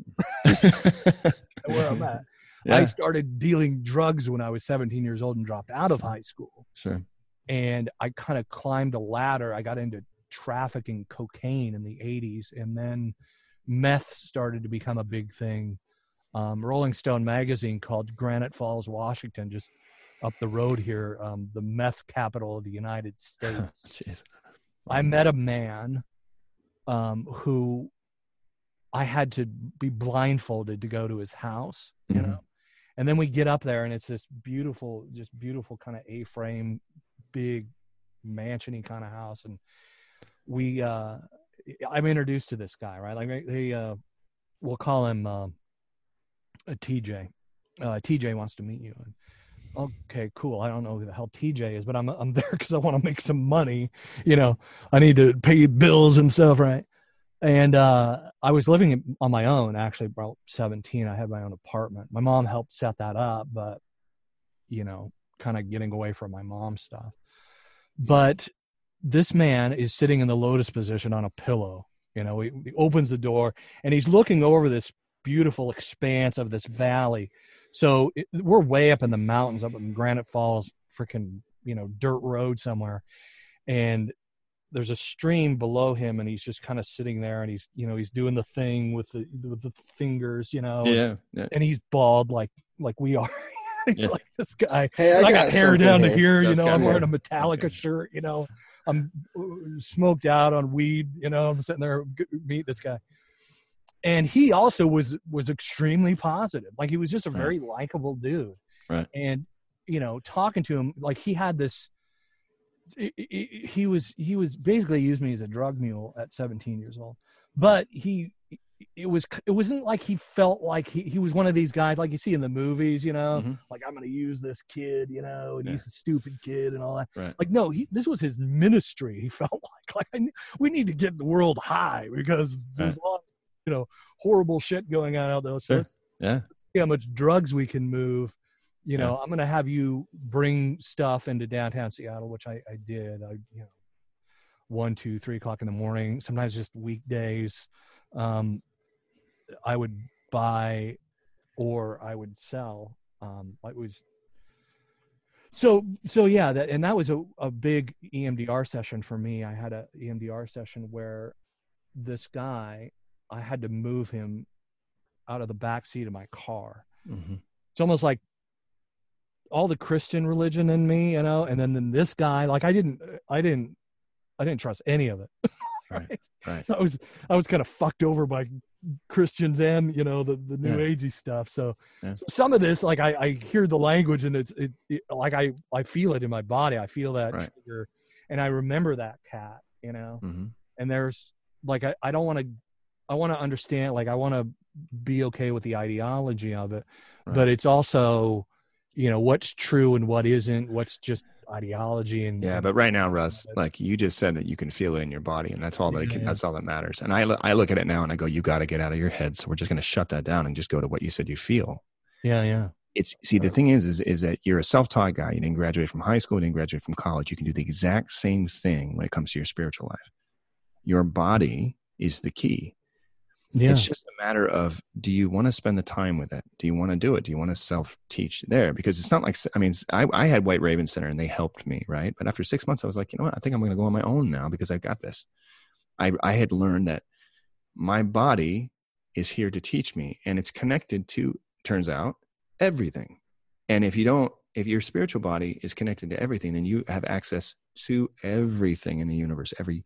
where i'm at I started dealing drugs when I was 17 years old and dropped out of high school. sure And I kind of climbed a ladder. I got into trafficking cocaine in the 80s. And then meth started to become a big thing. Um, Rolling Stone magazine called Granite Falls, Washington, just up the road here, um, the meth capital of the United States. Jeez. I met a man um, who I had to be blindfolded to go to his house, you Mhm. know. And then we get up there, and it's this beautiful, just beautiful kind of A-frame, big mansiony kind of house. And we, uh, I'm introduced to this guy, right? Like they- they, uh, we'll call him uh, a TJ. Uh, TJ wants to meet you. And, okay, cool. I don't know who the hell TJ is, but I'm I'm there because I want to make some money. You know, I need to pay bills and stuff, right? And uh, I was living on my own actually. About 17, I had my own apartment. My mom helped set that up, but you know, kind of getting away from my mom's stuff. But this man is sitting in the lotus position on a pillow. You know, he, he opens the door and he's looking over this beautiful expanse of this valley. So it, we're way up in the mountains, up in Granite Falls, freaking you know dirt road somewhere, and there's a stream below him, and he's just kind of sitting there, and he's you know he's doing the thing with the with the fingers, you know, yeah, yeah. and he's bald like like we are. he's Yeah. like this guy. Hey, I I, got, got hair something down to here. here, you know. I'm wearing a. Metallica shirt, you know. I'm uh, smoked out on weed, you know. I'm sitting there g- meet this guy, and he also was was extremely positive. Like he was just a Right. very likable dude, Right. and you know, talking to him, like he had this. He was he was basically used me as a drug mule at 17 years old, but he it was it wasn't like he felt like he, he was one of these guys like you see in the movies, you know, Mhm. like I'm going to use this kid, you know, and Yeah. he's a stupid kid and all that. Right. Like no, he this was his ministry. He felt like like I, we need to get the world high because there's Right. a lot, of, you know, horrible shit going on out there. So Sure. let's yeah see how much drugs we can move. You Yeah. know, I'm going to have you bring stuff into downtown Seattle, which I, I did. I, you know, one, two, three o'clock in the morning, sometimes just weekdays. Um, I would buy or I would sell. Um, like was so so yeah that and that was a, a big emdr session for me i had a emdr session where this guy i had to move him out of the back seat of my car Mhm. it's almost like all the christian religion in me you know and then, then this guy like i didn't i didn't i didn't trust any of it Right. Right. i was i was kind of fucked over by christians and you know the the new Yeah. agey stuff so, Yeah. so some of this like i i hear the language and it's it, it like i i feel it in my body i feel that Right. trigger and i remember that cat you know Mhm. and there's like i, I don't want to i want to understand like i want to be okay with the ideology of it but it's also you know what's true and what isn't what's just ideology and Yeah, but right now, Russ, like you just said that you can feel it in your body, and that's all that it can, that's all that matters. And I, I look at it now and I go, you got to get out of your head. So we're just going to shut that down and just go to what you said you feel. yeah yeah It's see the thing is, is is that you're a self-taught guy. You didn't graduate from high school, you didn't graduate from college. You can do the exact same thing when it comes to your spiritual life. Your body is the key. Yeah It's just a matter of do you want to spend the time with it? Do you want to do it? Do you want to self teach there? Because it's not like, I mean, I, I had White Raven Center and they helped me, right? But after six months, I was like, you know what? I think I'm going to go on my own now because I've got this. I, I had learned that my body is here to teach me and it's connected to, turns out, everything. And if you don't, if your spiritual body is connected to everything, then you have access to everything in the universe, every,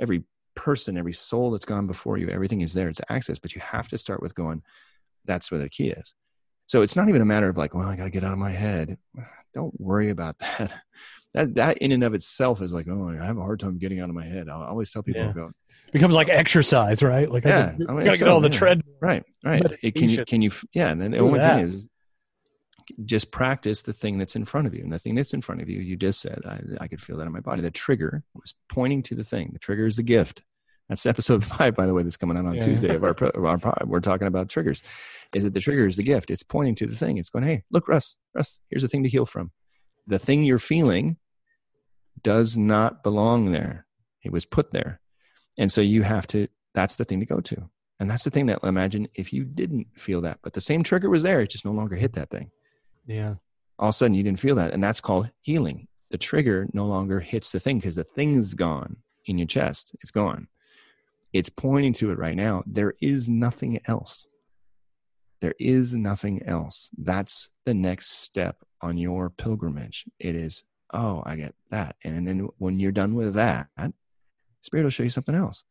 every person, every soul that's gone before you, everything is there. It's access, but you have to start with going, that's where the key is. So it's not even a matter of like, well, I got to get out of my head. Don't worry about that. That that in and of itself is like, oh, I have a hard time getting out of my head. I'll always tell people, Yeah. I go, becomes like exercise right like yeah, I I mean, gotta so, get on the yeah. tread Right, right. It, can you can you yeah? And then the only that. thing is, just practice the thing that's in front of you. And the thing that's in front of you, you just said, I, I could feel that in my body. The trigger was pointing to the thing. The trigger is the gift. That's episode five, by the way, that's coming out on Yeah. Tuesday of our, of our. We're talking about triggers. Is that the trigger is the gift? It's pointing to the thing. It's going, hey, look, Russ, Russ, here's a thing to heal from. The thing you're feeling does not belong there. It was put there. And so you have to, that's the thing to go to. And that's the thing that imagine if you didn't feel that, but the same trigger was there, it just no longer hit that thing. Yeah All of a sudden you didn't feel that. And that's called healing. The trigger no longer hits the thing because the thing's gone in your chest. It's gone. It's pointing to it right now. There is nothing else. There is nothing else. That's the next step on your pilgrimage. It is, oh, I get that. And then when you're done with that, Spirit will show you something else.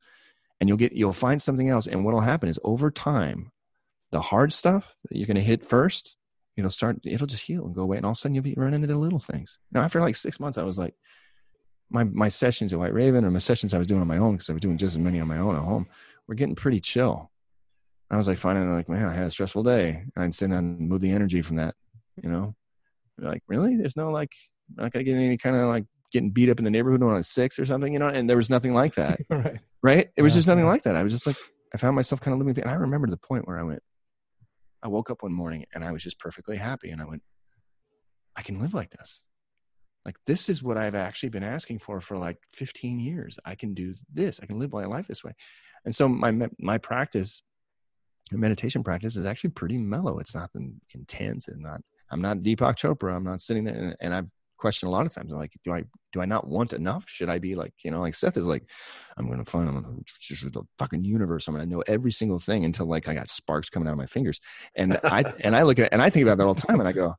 And you'll get you'll find something else. And what'll happen is over time, the hard stuff that you're gonna hit first, it'll start it'll just heal and go away. And all of a sudden you'll be running into little things. Now after like six months, I was like, my my sessions at White Raven or my sessions I was doing on my own because I was doing just as many on my own at home, were getting pretty chill. I was like finding like, man, I had a stressful day. And I'd sit down and move the energy from that, you know. Like, really? There's no like I'm not gonna get any kind of like getting beat up in the neighborhood when I was six or something, you know, and there was nothing like that. right right? It was Yeah, just nothing yeah. like that. I was just like, I found myself kind of living. And I remember the point where I went, I woke up one morning and I was just perfectly happy. And I went, I can live like this. Like, this is what I've actually been asking for for like 15 years. I can do this. I can live my life this way. And so my, my practice, my meditation practice is actually pretty mellow. It's not intense. It's not, I'm not Deepak Chopra. I'm not sitting there and, and I've questioned a lot of times. I'm like, do I, do I not want enough? Should I be like, you know, like Seth is like, I'm going to find, I'm going to just the fucking universe. I'm going to know every single thing until like I got sparks coming out of my fingers. And I, and I look at, and I think about that all the time. And I go,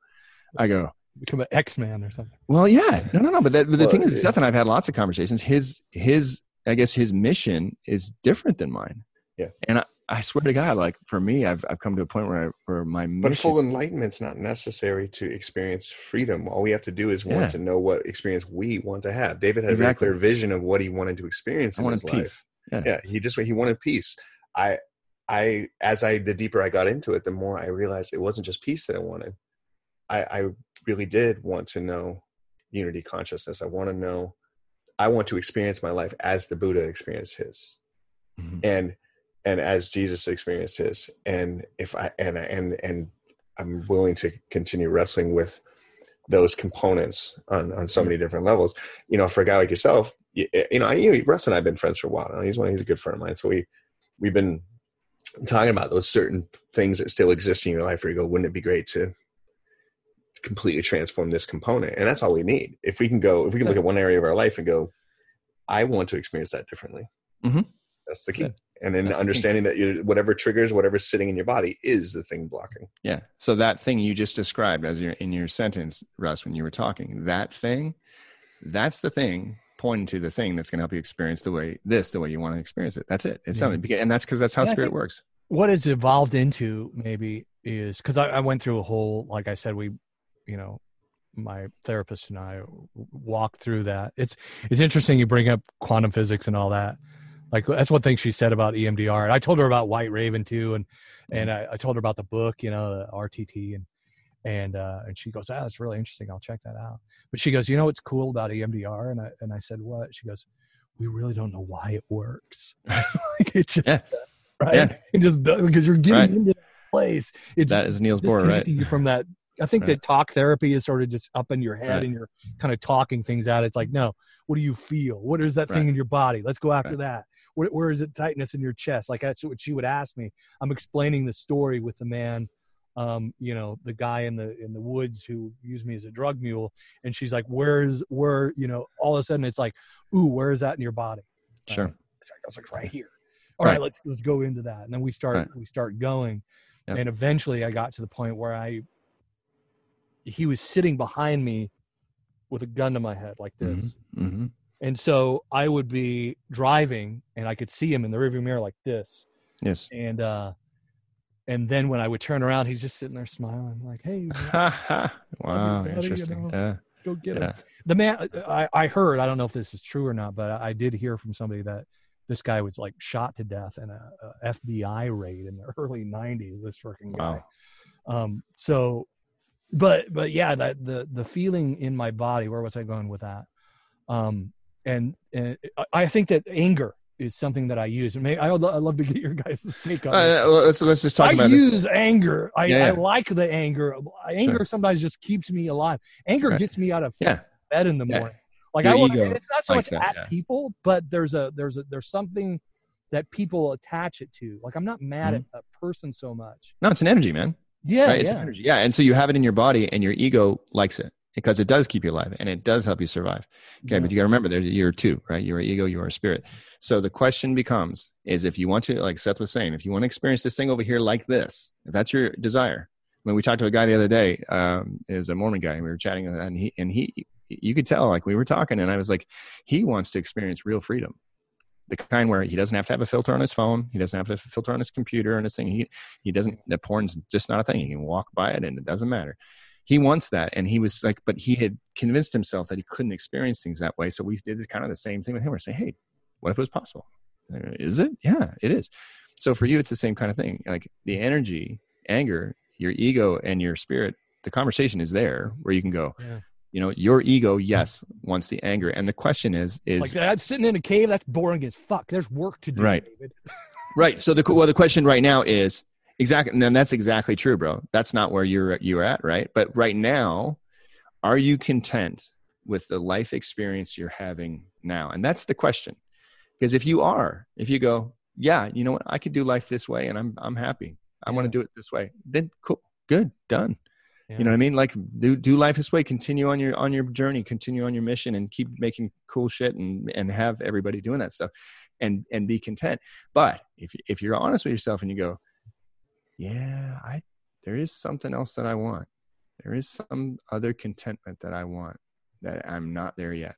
I go, become an x-man or something well, yeah, no, no, no. But, that, but the Well, thing is, it- Seth and I've had lots of conversations. His, his, I guess his mission is different than mine. Yeah. And I, I swear to God, like for me, I've, I've come to a point where I, where my mission, But full enlightenment's not necessary to experience freedom. All we have to do is want Yeah. to know what experience we want to have. David had Exactly. a very clear vision of what he wanted to experience I in wanted his peace. life. Yeah. Yeah, he just he wanted peace. I I as I the deeper I got into it, the more I realized it wasn't just peace that I wanted. I I really did want to know unity consciousness. I want to know I want to experience my life as the Buddha experienced his. Mhm. And and as Jesus experienced his. And if I and and and I'm willing to continue wrestling with those components on on so many different levels. You know, for a guy like yourself, you, you know, I, you, Russ and I've been friends for a while. He's one, he's a good friend of mine. So we we've been talking about those certain things that still exist in your life where you go, wouldn't it be great to completely transform this component and that's all we need if we can go if we can look at one area of our life and go i want to experience that differently Mhm. that's the key. And then That's the understanding that you whatever triggers whatever's sitting in your body is the thing blocking Yeah. So that thing you just described as your in your sentence, Russ, when you were talking, that thing, that's the thing pointing to the thing that's going to help you experience the way this, the way you want to experience it. That's it. It's Yeah. Mm-hmm. something, and that's because that's how And I spirit works. what it's evolved into maybe is because I, I went through a whole like i said we you know my therapist and i walked through that it's it's interesting you bring up quantum physics and all that like that's one thing she said about emdr and i told her about white raven too and and I, I told her about the book you know the rtt and and uh and she goes ah that's really interesting i'll check that out. But she goes you know what's cool about emdr and i and i said what? She goes we really don't know why it works. Like it just right? Yeah. it just does because you're getting Right. into that place. It's That is Niels Bohr, right? you from that i think Right. that talk therapy is sort of just up in your head Right. and you're kind of talking things out. It's like no what do you feel? What is that thing in your body? Let's go after that where, where is it tightness in your chest like that's what she would ask me i'm explaining the story with the man um, you know, the guy in the in the woods who used me as a drug mule, and she's like, "Where's where?" You know, all of a sudden it's like, "Ooh, where is that in your body?" Sure. It's like, I was like, "Right here." All right, Right. let's let's go into that, and then we start Right. we start going, Yep. and eventually I got to the point where I he was sitting behind me with a gun to my head like this. hmm And so I would be driving and I could see him in the rearview mirror like this. Yes. And uh and then when I would turn around, he's just sitting there smiling, like, "Hey, wow. everybody, you Interesting. know, Yeah. go get Yeah. him." The man, I, I heard, I don't know if this is true or not, but I did hear from somebody that this guy was like shot to death in a, a FBI raid in the early '90s. This freaking guy. Wow. Um. So, but but yeah, that the the feeling in my body. Where was I going with that? Um. And and I- I think that anger is something that I use. And I would I'd love to get your guys' take on Uh, it. let's let's just talk I about it. use anger. I, Yeah, I like the anger. Anger Sure. sometimes just keeps me alive. Anger Right. gets me out of Yeah. bed in the Yeah. morning. Like Your I want. It's not so much that, at yeah. people, but there's a there's a there's something that people attach it to. Like I'm not mad Mm-hmm. at a person so much. No, it's an energy, man. Yeah, right? It's an energy. Yeah. And so you have it in your body and your ego likes it because it does keep you alive and it does help you survive. Okay. But you got to remember there's you're two, right? You're an ego, you are a spirit. So the question becomes is if you want to, like Seth was saying, if you want to experience this thing over here like this, if that's your desire. When we talked to a guy the other day, um, it was a Mormon guy, and we were chatting, and he and he, you could tell, like we were talking, and I was like, he wants to experience real freedom, the kind where he doesn't have to have a filter on his phone, he doesn't have to filter on his computer and his thing. He he doesn't. The porn's just not a thing. He can walk by it, and it doesn't matter. He wants that, and he was like, but he had convinced himself that he couldn't experience things that way. So we did this kind of the same thing with him. We're saying, hey, what if it was possible? Is it? Yeah, it is. So for you, it's the same kind of thing. Like the energy, anger, your ego, and your spirit. The conversation is there where you can go. Yeah. You know, your ego, yes, wants the anger, and the question is, is Like that sitting in a cave. That's boring as fuck. There's work to do. Right. David. Right. So the well, the question right now is exactly, and that's exactly true, bro. That's not where you're you're at, right? But right now, are you content with the life experience you're having now? And that's the question. Because if you are, if you go, yeah, you know what, I could do life this way, and I'm I'm happy. I want to do it this way. Then cool, good, done. You know what I mean? Like do do life this way. Continue on your on your journey. Continue on your mission, and keep making cool shit, and and have everybody doing that stuff, and and be content. But if if you're honest with yourself and you go, yeah, I there is something else that I want. There is some other contentment that I want that I'm not there yet.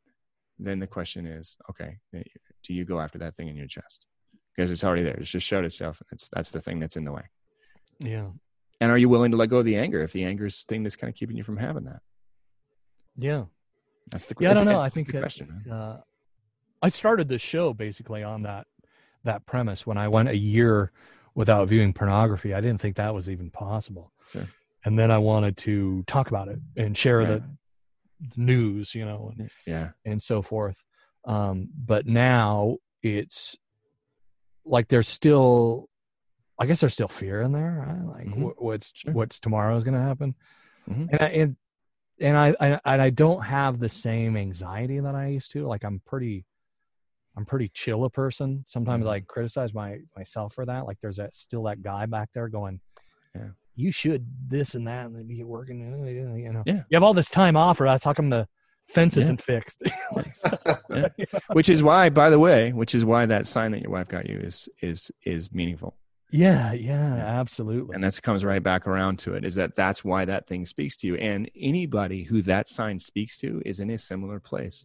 Then the question is, okay, do you go after that thing in your chest? Because it's already there. It's just showed itself. It's that's the thing that's in the way. Yeah. And are you willing to let go of the anger if the anger is the thing that's kind of keeping you from having that? Yeah. That's the Yeah, I don't know. I think that, question. uh, I started the show basically on that that premise when I went a year without viewing pornography. I didn't think that was even possible. Sure. And then I wanted to talk about it and share Yeah. the news, you know, and, Yeah. and so forth. Um, but now it's like there's still, I guess there's still fear in there. Right? Like Mhm. wh- what's Sure. what's tomorrow is going to happen, Mhm. and I, and and I, I and I don't have the same anxiety that I used to. Like I'm pretty, I'm pretty chill a person. Sometimes Mhm. I criticize my myself for that. Like there's that still that guy back there going, Yeah. you should this and that and be working. You know, Yeah. you have all this time off, or else how come the fence Yeah. isn't fixed? Yeah. which is why, by the way, which is why that sign that your wife got you is is is meaningful. yeah, yeah, absolutely. and that comes right back around to it is that that's why that thing speaks to you and anybody who that sign speaks to is in a similar place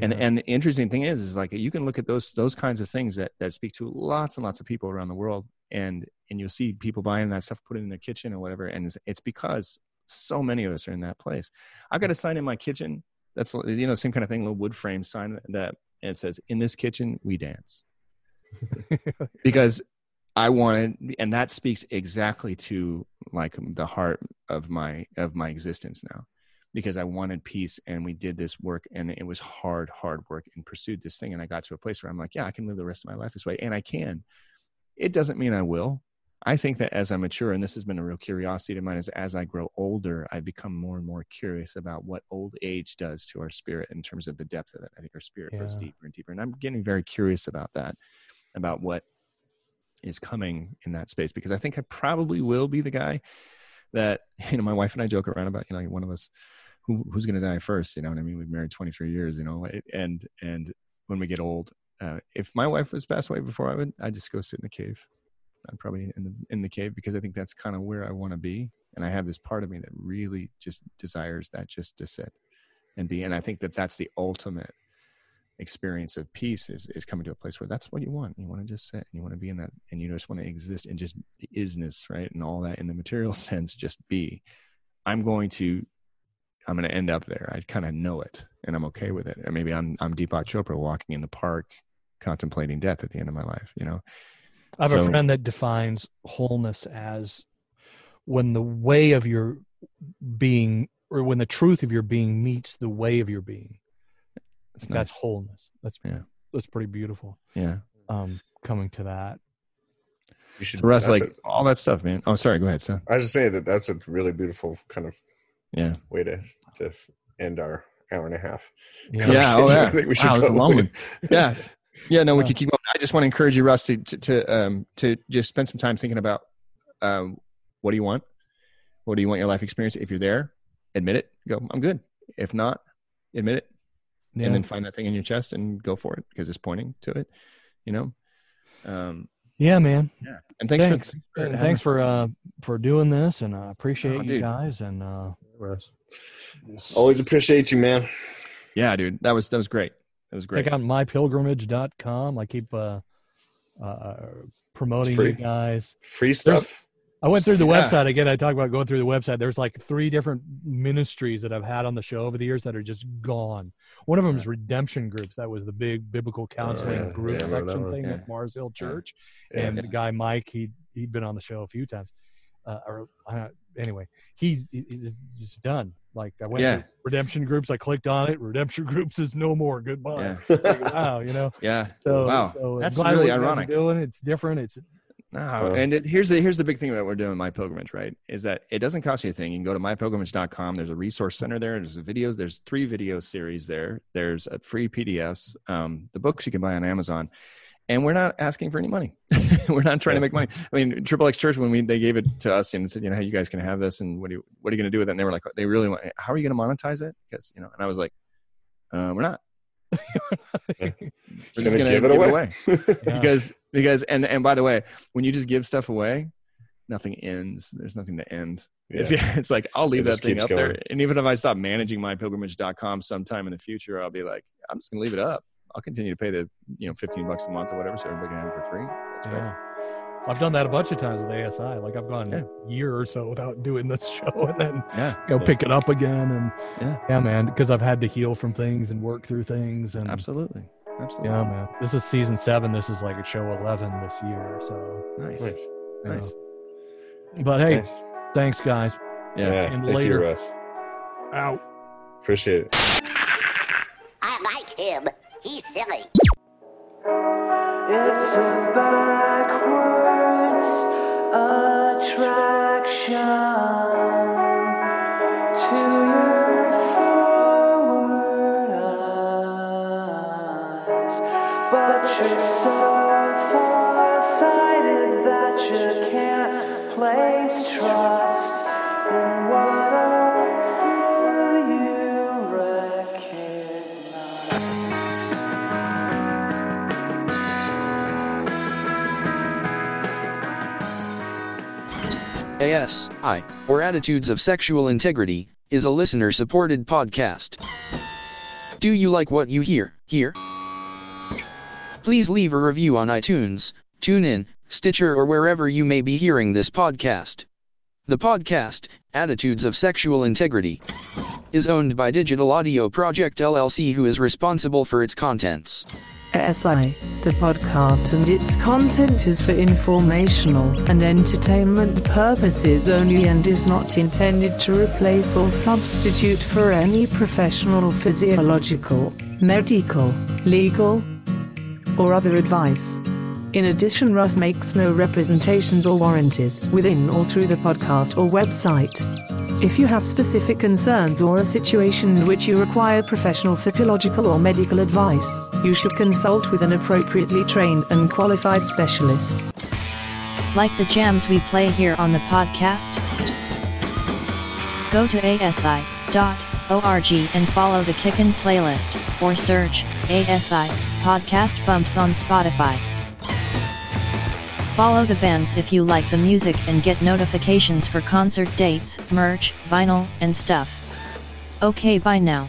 Yeah. and the interesting thing is is like you can look at those those kinds of things that that speak to lots and lots of people around the world and and you'll see people buying that stuff put it in their kitchen or whatever and it's, it's because so many of us are in that place. I've got a sign in my kitchen that's you know same kind of thing little wood frame sign that and it says in this kitchen we dance. Because I wanted, and that speaks exactly to like the heart of my of my existence now, because I wanted peace, and we did this work, and it was hard, hard work, and pursued this thing, and I got to a place where I'm like, yeah, I can live the rest of my life this way, and I can. It doesn't mean I will. I think that as I mature, and this has been a real curiosity to mine, is as I grow older, I become more and more curious about what old age does to our spirit in terms of the depth of it. I think our spirit goes Yeah. deeper and deeper, and I'm getting very curious about that, about what is coming in that space because I think I probably will be the guy that you know my wife and I joke around about you know one of us who who's going to die first you know what I mean? We've married 23 years you know and and when we get old uh, if my wife was passed away before I would I'd just go sit in the cave. I'd probably in the in the cave because I think that's kind of where I want to be. And I have this part of me that really just desires that just to sit and be. And I think that that's the ultimate experience of peace is, is coming to a place where that's what you want. You want to just sit and you want to be in that and you just want to exist and just the isness, right? And all that in the material sense, just be. I'm going to I'm going to end up there. I kind of know it and I'm okay with it. And maybe I'm I'm Deepak Chopra walking in the park contemplating death at the end of my life, you know. I have So- a friend that defines wholeness as when the way of your being, or when the truth of your being meets the way of your being. That's That's nice. wholeness. That's Yeah. that's pretty beautiful. Yeah. Um, coming to that. You should. So Russ, like a- all that stuff, man. Oh, sorry. Go ahead, son. I was just saying that that's a really beautiful kind of Yeah. way to to end our hour and a half. Yeah. Yeah. Oh, yeah. I think we should wow, it was long probably- Yeah. Yeah. No, we Yeah. could keep going. I just want to encourage you, Russ, to, to, to, um, to just spend some time thinking about, um, what do you want? What do you want your life experience? If you're there, admit it. Go, I'm good. If not, admit it. Yeah. And then find that thing in your chest and go for it because it's pointing to it, you know? Um, yeah, man. yeah. And thanks, Thanks. for, And having thanks for uh for doing this, and I appreciate Oh, you guys. And uh, Russ. Always appreciate you, man. yeah, dude. That was, that was great. That was great. check out mypilgrimage.com. I keep uh, uh promoting free. you guys. Free stuff. I went through the Yeah. website again. I talk about going through the website. There's like three different ministries that I've had on the show over the years that are just gone. One of them is redemption groups. That was the big biblical counseling yeah. group Yeah, I remember that section thing at Mars Hill Church. And the guy Mike, he he'd been on the show a few times. Uh, or uh, anyway, he's, he's just done. Like I went Yeah. to redemption groups. I clicked on it. Redemption groups is no more. Goodbye. Yeah. Wow, you know. Yeah. So, wow. so That's really what you guys ironic. Doing it's different. It's No, Uh, and it, here's the here's the big thing that we're doing my pilgrimage, right? Is that it doesn't cost you a thing. You can go to mypilgrimage.com. There's a resource center there. There's the videos. There's three video series there. There's a free PDFs. Um, the books you can buy on Amazon, and we're not asking for any money. we're not trying to make money. I mean, Triple X Church when we they gave it to us and said, you know, hey, you guys can have this, and what do you what are you going to do with it? And they were like, they really want. How are you going to monetize it? Because you know, and I was like, uh, we're not. We're gonna just gonna give it away. because because and and by the way, when you just give stuff away, nothing ends. There's nothing to end. It's, Yeah. it's like I'll leave It that thing keeps up there, and even if I stop managing mypilgrimage.com sometime in the future, I'll be like, I'm just gonna leave it up. I'll continue to pay the you know 15 bucks a month or whatever, so everybody can have it for free. That's great. yeah. I've done that a bunch of times with ASI. Like I've gone Yeah. a year or so without doing this show, and then Yeah, you know pick it up again. And Yeah. yeah, man, because I've had to heal from things and work through things. And absolutely, absolutely. yeah, man, this is season seven. This is like a show eleven this year. So Nice, Nice. you nice. But hey, Nice. thanks guys. Yeah. Yeah. And Thank later. you, Russ. Out. Appreciate it. I like him. He's silly. It's a backwards attraction AS, I, or Attitudes of Sexual Integrity, is a listener supported podcast. Do you like what you hear here? Please leave a review on iTunes, TuneIn, Stitcher, or wherever you may be hearing this podcast. The podcast, Attitudes of Sexual Integrity, is owned by Digital Audio Project LLC, who is responsible for its contents. SI, the podcast and its content is for informational and entertainment purposes only and is not intended to replace or substitute for any professional physiological, medical, legal, or other advice. In addition, Russ makes no representations or warranties within or through the podcast or website. If you have specific concerns or a situation in which you require professional physiological or medical advice, you should consult with an appropriately trained and qualified specialist. Like the jams we play here on the podcast? Go to asi.org and follow the Kickin' playlist, or search ASI Podcast Bumps on Spotify. Follow the bands if you like the music and get notifications for concert dates, merch, vinyl, and stuff. Okay, bye now.